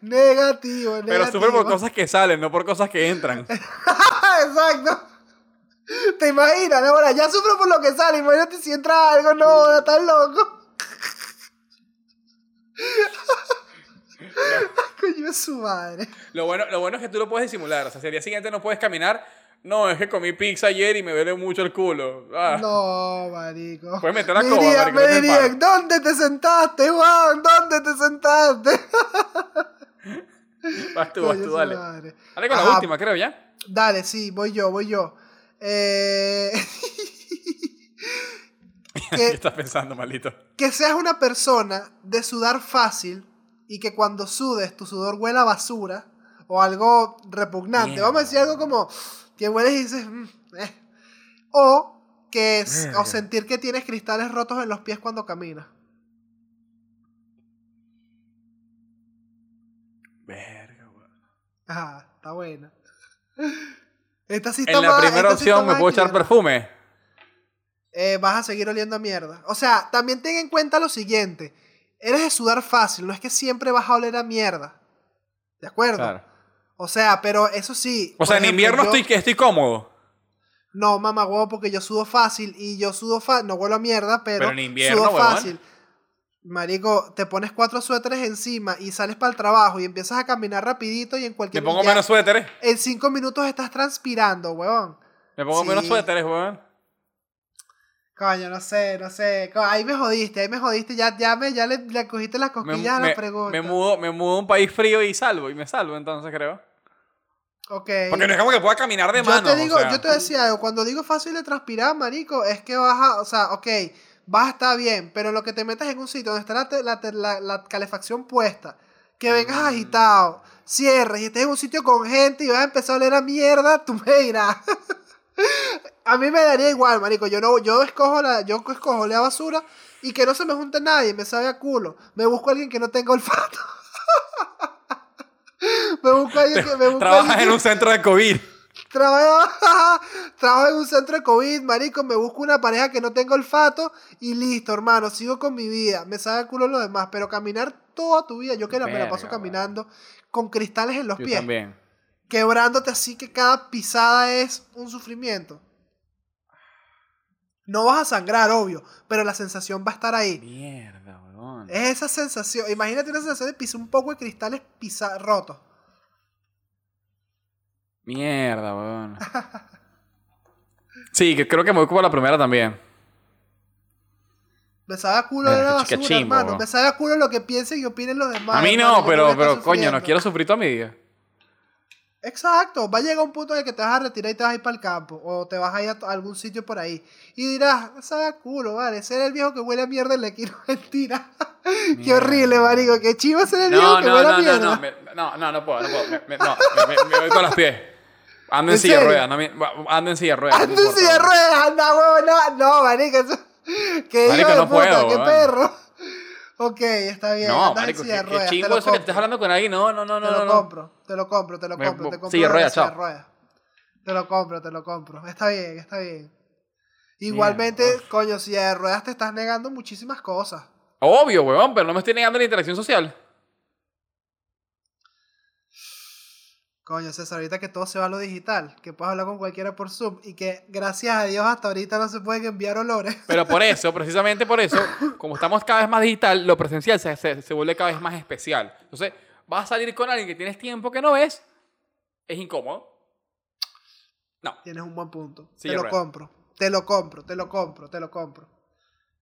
[SPEAKER 2] Negativo, negativo.
[SPEAKER 1] Pero sufre por cosas que salen, no por cosas que entran.
[SPEAKER 2] Exacto. ¿Te imaginas? Ahora ya sufro por lo que sale. Imagínate si entra algo. No, estás loco. Coño, es su madre.
[SPEAKER 1] Lo bueno, lo bueno es que tú lo puedes disimular. O sea, si al día siguiente no puedes caminar, no, es que comí pizza ayer y me duele mucho el culo. Ah,
[SPEAKER 2] No, marico.
[SPEAKER 1] Puedes meter la
[SPEAKER 2] me
[SPEAKER 1] coba, marico,
[SPEAKER 2] me
[SPEAKER 1] no te
[SPEAKER 2] ¿dónde te sentaste, Juan? ¿Dónde te sentaste?
[SPEAKER 1] Vas tú, vas tú, dale.
[SPEAKER 2] madre.
[SPEAKER 1] Dale con la última, creo, ¿ya?
[SPEAKER 2] Dale, sí, voy yo, voy yo. Eh...
[SPEAKER 1] ¿Qué
[SPEAKER 2] que,
[SPEAKER 1] estás pensando, maldito?
[SPEAKER 2] que seas una persona de sudar fácil y que cuando sudes tu sudor huela a basura o algo repugnante. Vamos a decir algo como que hueles y dices, "Mm, eh". O que es, o sentir que tienes cristales rotos en los pies cuando caminas.
[SPEAKER 1] Verga, weón.
[SPEAKER 2] Ajá, está buena. Esta sí está
[SPEAKER 1] En la
[SPEAKER 2] más-
[SPEAKER 1] primera
[SPEAKER 2] sí
[SPEAKER 1] opción me puedo echar perfume.
[SPEAKER 2] Eh, vas a seguir oliendo a mierda. O sea, también ten en cuenta lo siguiente. Eres de sudar fácil, no es que siempre vas a oler a mierda. ¿De acuerdo?
[SPEAKER 1] Claro.
[SPEAKER 2] O sea, pero eso sí.
[SPEAKER 1] O sea, en invierno
[SPEAKER 2] yo-
[SPEAKER 1] estoy, que estoy cómodo.
[SPEAKER 2] No, mamá, huevo, porque yo sudo fácil y yo sudo fácil. No huelo a mierda, pero,
[SPEAKER 1] Pero en invierno,
[SPEAKER 2] sudo
[SPEAKER 1] huevón.
[SPEAKER 2] fácil. Marico, te pones cuatro suéteres encima y sales para el trabajo y empiezas a caminar rapidito y en
[SPEAKER 1] Me
[SPEAKER 2] cualquier
[SPEAKER 1] pongo
[SPEAKER 2] ya
[SPEAKER 1] menos suéteres.
[SPEAKER 2] En cinco minutos estás transpirando, huevón.
[SPEAKER 1] Me pongo
[SPEAKER 2] Sí.
[SPEAKER 1] menos suéteres, weón.
[SPEAKER 2] Coño, no sé, no sé. Ahí me jodiste, ahí me jodiste. Ya, ya, me, ya le, le cogiste las
[SPEAKER 1] Me,
[SPEAKER 2] cosquillas a
[SPEAKER 1] me-
[SPEAKER 2] la pregunta.
[SPEAKER 1] me mudo, me mudo a un país frío y salvo. Y me salvo, entonces creo.
[SPEAKER 2] Ok.
[SPEAKER 1] Porque no es como que pueda caminar de
[SPEAKER 2] yo
[SPEAKER 1] mano.
[SPEAKER 2] te digo,
[SPEAKER 1] o sea.
[SPEAKER 2] yo te decía algo, cuando digo fácil de transpirar, marico, es que vas a, o sea, ok, vas a estar bien, pero lo que te metas en un sitio donde está la, la, la- la calefacción puesta, que vengas
[SPEAKER 1] Mm.
[SPEAKER 2] agitado, cierres y estés en un sitio con gente y vas a empezar a oler a mierda, tú me dirás. a mí me daría igual, marico, yo no, yo escojo la, yo escojo la basura y que no se me junte nadie, me sabe a culo. Me busco a alguien que no tenga olfato. me busco a alguien que me busco a
[SPEAKER 1] Trabajas
[SPEAKER 2] alguien
[SPEAKER 1] en un centro de COVID.
[SPEAKER 2] Trabajo, trabajo en un centro de COVID, marico, me busco una pareja que no tenga olfato y listo, hermano, sigo con mi vida. Me sabe el culo lo demás, pero caminar toda tu vida, yo que la- me la paso caminando con cristales en los
[SPEAKER 1] Yo
[SPEAKER 2] pies,
[SPEAKER 1] también.
[SPEAKER 2] quebrándote así que cada pisada es un sufrimiento. No vas a sangrar, obvio, pero la sensación va a estar ahí.
[SPEAKER 1] Mierda, weón.
[SPEAKER 2] Es esa sensación, imagínate una sensación de pisar un poco de cristales pisa rotos.
[SPEAKER 1] Mierda, weón. Sí, que creo que me voy por la primera también.
[SPEAKER 2] Me sabe a culo de la basura,
[SPEAKER 1] chimbo,
[SPEAKER 2] hermano.
[SPEAKER 1] weón.
[SPEAKER 2] Me sabe a culo lo que piensen y opinen los demás.
[SPEAKER 1] a mí no, pero, pero coño, no quiero sufrir toda mi vida.
[SPEAKER 2] Exacto, va a llegar un punto en el que te vas a retirar y te vas a ir para el campo. O te vas a ir a algún sitio por ahí. Y dirás, sabe a culo, vale. Ese era el viejo que huele a mierda en la esquina. Mentira. Qué horrible, marico. Qué chivo ser el viejo
[SPEAKER 1] No,
[SPEAKER 2] que huele a
[SPEAKER 1] no, no,
[SPEAKER 2] mierda.
[SPEAKER 1] no, me- no, no, no puedo, no puedo. Me, me- no, me, voy con los pies. Ando en,
[SPEAKER 2] ¿En
[SPEAKER 1] silla de ruedas, ando en silla de ruedas. me
[SPEAKER 2] en silla de ruedas, anda, huevo, no, no, marico. eso- Qué hijo
[SPEAKER 1] Marico,
[SPEAKER 2] de
[SPEAKER 1] no
[SPEAKER 2] puta,
[SPEAKER 1] puedo,
[SPEAKER 2] qué perro. Ok, está bien.
[SPEAKER 1] No,
[SPEAKER 2] andas en
[SPEAKER 1] marico,
[SPEAKER 2] silla de
[SPEAKER 1] qué,
[SPEAKER 2] ruedas,
[SPEAKER 1] qué
[SPEAKER 2] te
[SPEAKER 1] chingo
[SPEAKER 2] lo
[SPEAKER 1] eso que
[SPEAKER 2] compro.
[SPEAKER 1] estés hablando con alguien. No, no, no, no,
[SPEAKER 2] te lo
[SPEAKER 1] no.
[SPEAKER 2] compro, te lo compro, te lo
[SPEAKER 1] Me-
[SPEAKER 2] compro, te compro.
[SPEAKER 1] silla de ruedas, chao.
[SPEAKER 2] ruedas. Te lo compro, te lo compro. Está bien, está bien. Igualmente, coño, silla de ruedas te estás negando muchísimas cosas.
[SPEAKER 1] Obvio, weón, pero no me estoy negando la interacción social.
[SPEAKER 2] Coño, César, ahorita que todo se va a lo digital, que puedes hablar con cualquiera por Zoom y que gracias a Dios hasta ahorita no se pueden enviar olores.
[SPEAKER 1] Pero por eso, precisamente por eso, como estamos cada vez más digital, lo presencial se, se, se vuelve cada vez más especial. Entonces, vas a salir con alguien que tienes tiempo que no ves, es incómodo. No.
[SPEAKER 2] Tienes un buen punto. Te lo compro. Te lo compro, te lo compro, te lo compro.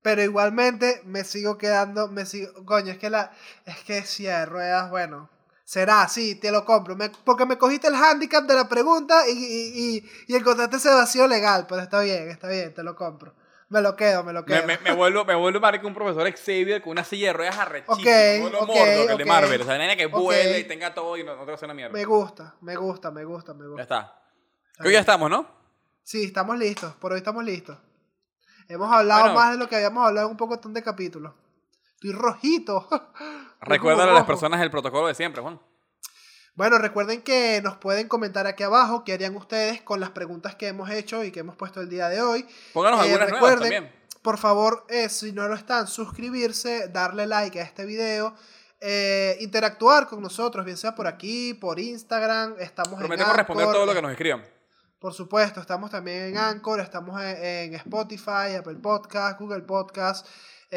[SPEAKER 2] Pero igualmente me sigo quedando, me sigo, coño, es que la, es que silla de ruedas, bueno, será, sí, te lo compro, me- porque me cogiste el handicap de la pregunta y, y, y, y encontraste ese vacío legal, pero está bien, está bien, te lo compro. Me lo quedo, me lo
[SPEAKER 1] Me,
[SPEAKER 2] quedo.
[SPEAKER 1] me, me vuelvo, me vuelvo marico un profesor Xavier con una silla de ruedas arrechísima.
[SPEAKER 2] Ok,
[SPEAKER 1] como lo
[SPEAKER 2] ok,
[SPEAKER 1] Mordor, el de. Marvel. O sea, nena que vuele y tenga todo y no, no te hace una mierda.
[SPEAKER 2] Me gusta, me gusta, me gusta, me
[SPEAKER 1] Ya
[SPEAKER 2] gusta.
[SPEAKER 1] está.
[SPEAKER 2] Está
[SPEAKER 1] que
[SPEAKER 2] bien.
[SPEAKER 1] ya estamos, ¿no?
[SPEAKER 2] Sí, estamos listos, por hoy estamos listos. Hemos hablado
[SPEAKER 1] Bueno.
[SPEAKER 2] más de lo que habíamos hablado en un poco de capítulos. Estoy rojito. Estoy
[SPEAKER 1] Recuerda a las personas el protocolo de siempre, Juan.
[SPEAKER 2] Bueno, recuerden que nos pueden comentar aquí abajo qué harían ustedes con las preguntas que hemos hecho y que hemos puesto el día de hoy.
[SPEAKER 1] Pónganos
[SPEAKER 2] Eh,
[SPEAKER 1] algunas nuevas
[SPEAKER 2] recuerden,
[SPEAKER 1] también.
[SPEAKER 2] Por favor, eh, si no lo están, suscribirse, darle like a este video, eh, interactuar con nosotros, bien sea por aquí, por Instagram, estamos
[SPEAKER 1] Prometemos
[SPEAKER 2] en
[SPEAKER 1] responder todo lo que nos escriban.
[SPEAKER 2] Por supuesto, estamos también en Anchor, estamos en, en Spotify, Apple Podcast, Google Podcast,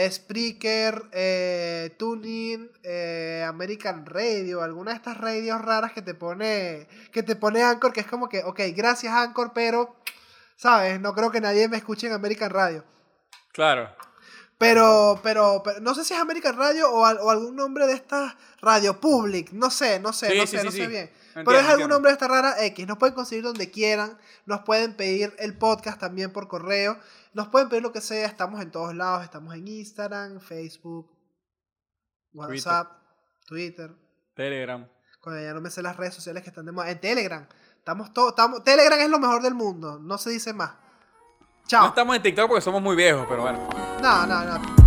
[SPEAKER 2] Spreaker, eh, TuneIn, eh, American Radio, alguna de estas radios raras que te pone que te pone Anchor, que es como que, ok, gracias Anchor, pero, ¿sabes? No creo que nadie me escuche en American Radio.
[SPEAKER 1] Claro.
[SPEAKER 2] Pero, pero, pero no sé si es American Radio o, al- o algún nombre de esta Radio Public, no sé, no sé,
[SPEAKER 1] Sí,
[SPEAKER 2] no
[SPEAKER 1] sí,
[SPEAKER 2] sé,
[SPEAKER 1] sí,
[SPEAKER 2] no sé bien.
[SPEAKER 1] Entiendo,
[SPEAKER 2] Pero es algún nombre de esta rara X. Nos pueden conseguir donde quieran. Nos pueden pedir el podcast también por correo. Nos pueden pedir lo que sea. Estamos en todos lados. Estamos en Instagram, Facebook, WhatsApp, Twitter.
[SPEAKER 1] Telegram.
[SPEAKER 2] Coño, ya no me sé las redes sociales que están de moda. En Telegram. Estamos todos. Estamos... Telegram es lo mejor del mundo. No se dice más.
[SPEAKER 1] No
[SPEAKER 2] Chao.
[SPEAKER 1] estamos en TikTok porque somos muy viejos, pero bueno.
[SPEAKER 2] No, no, no.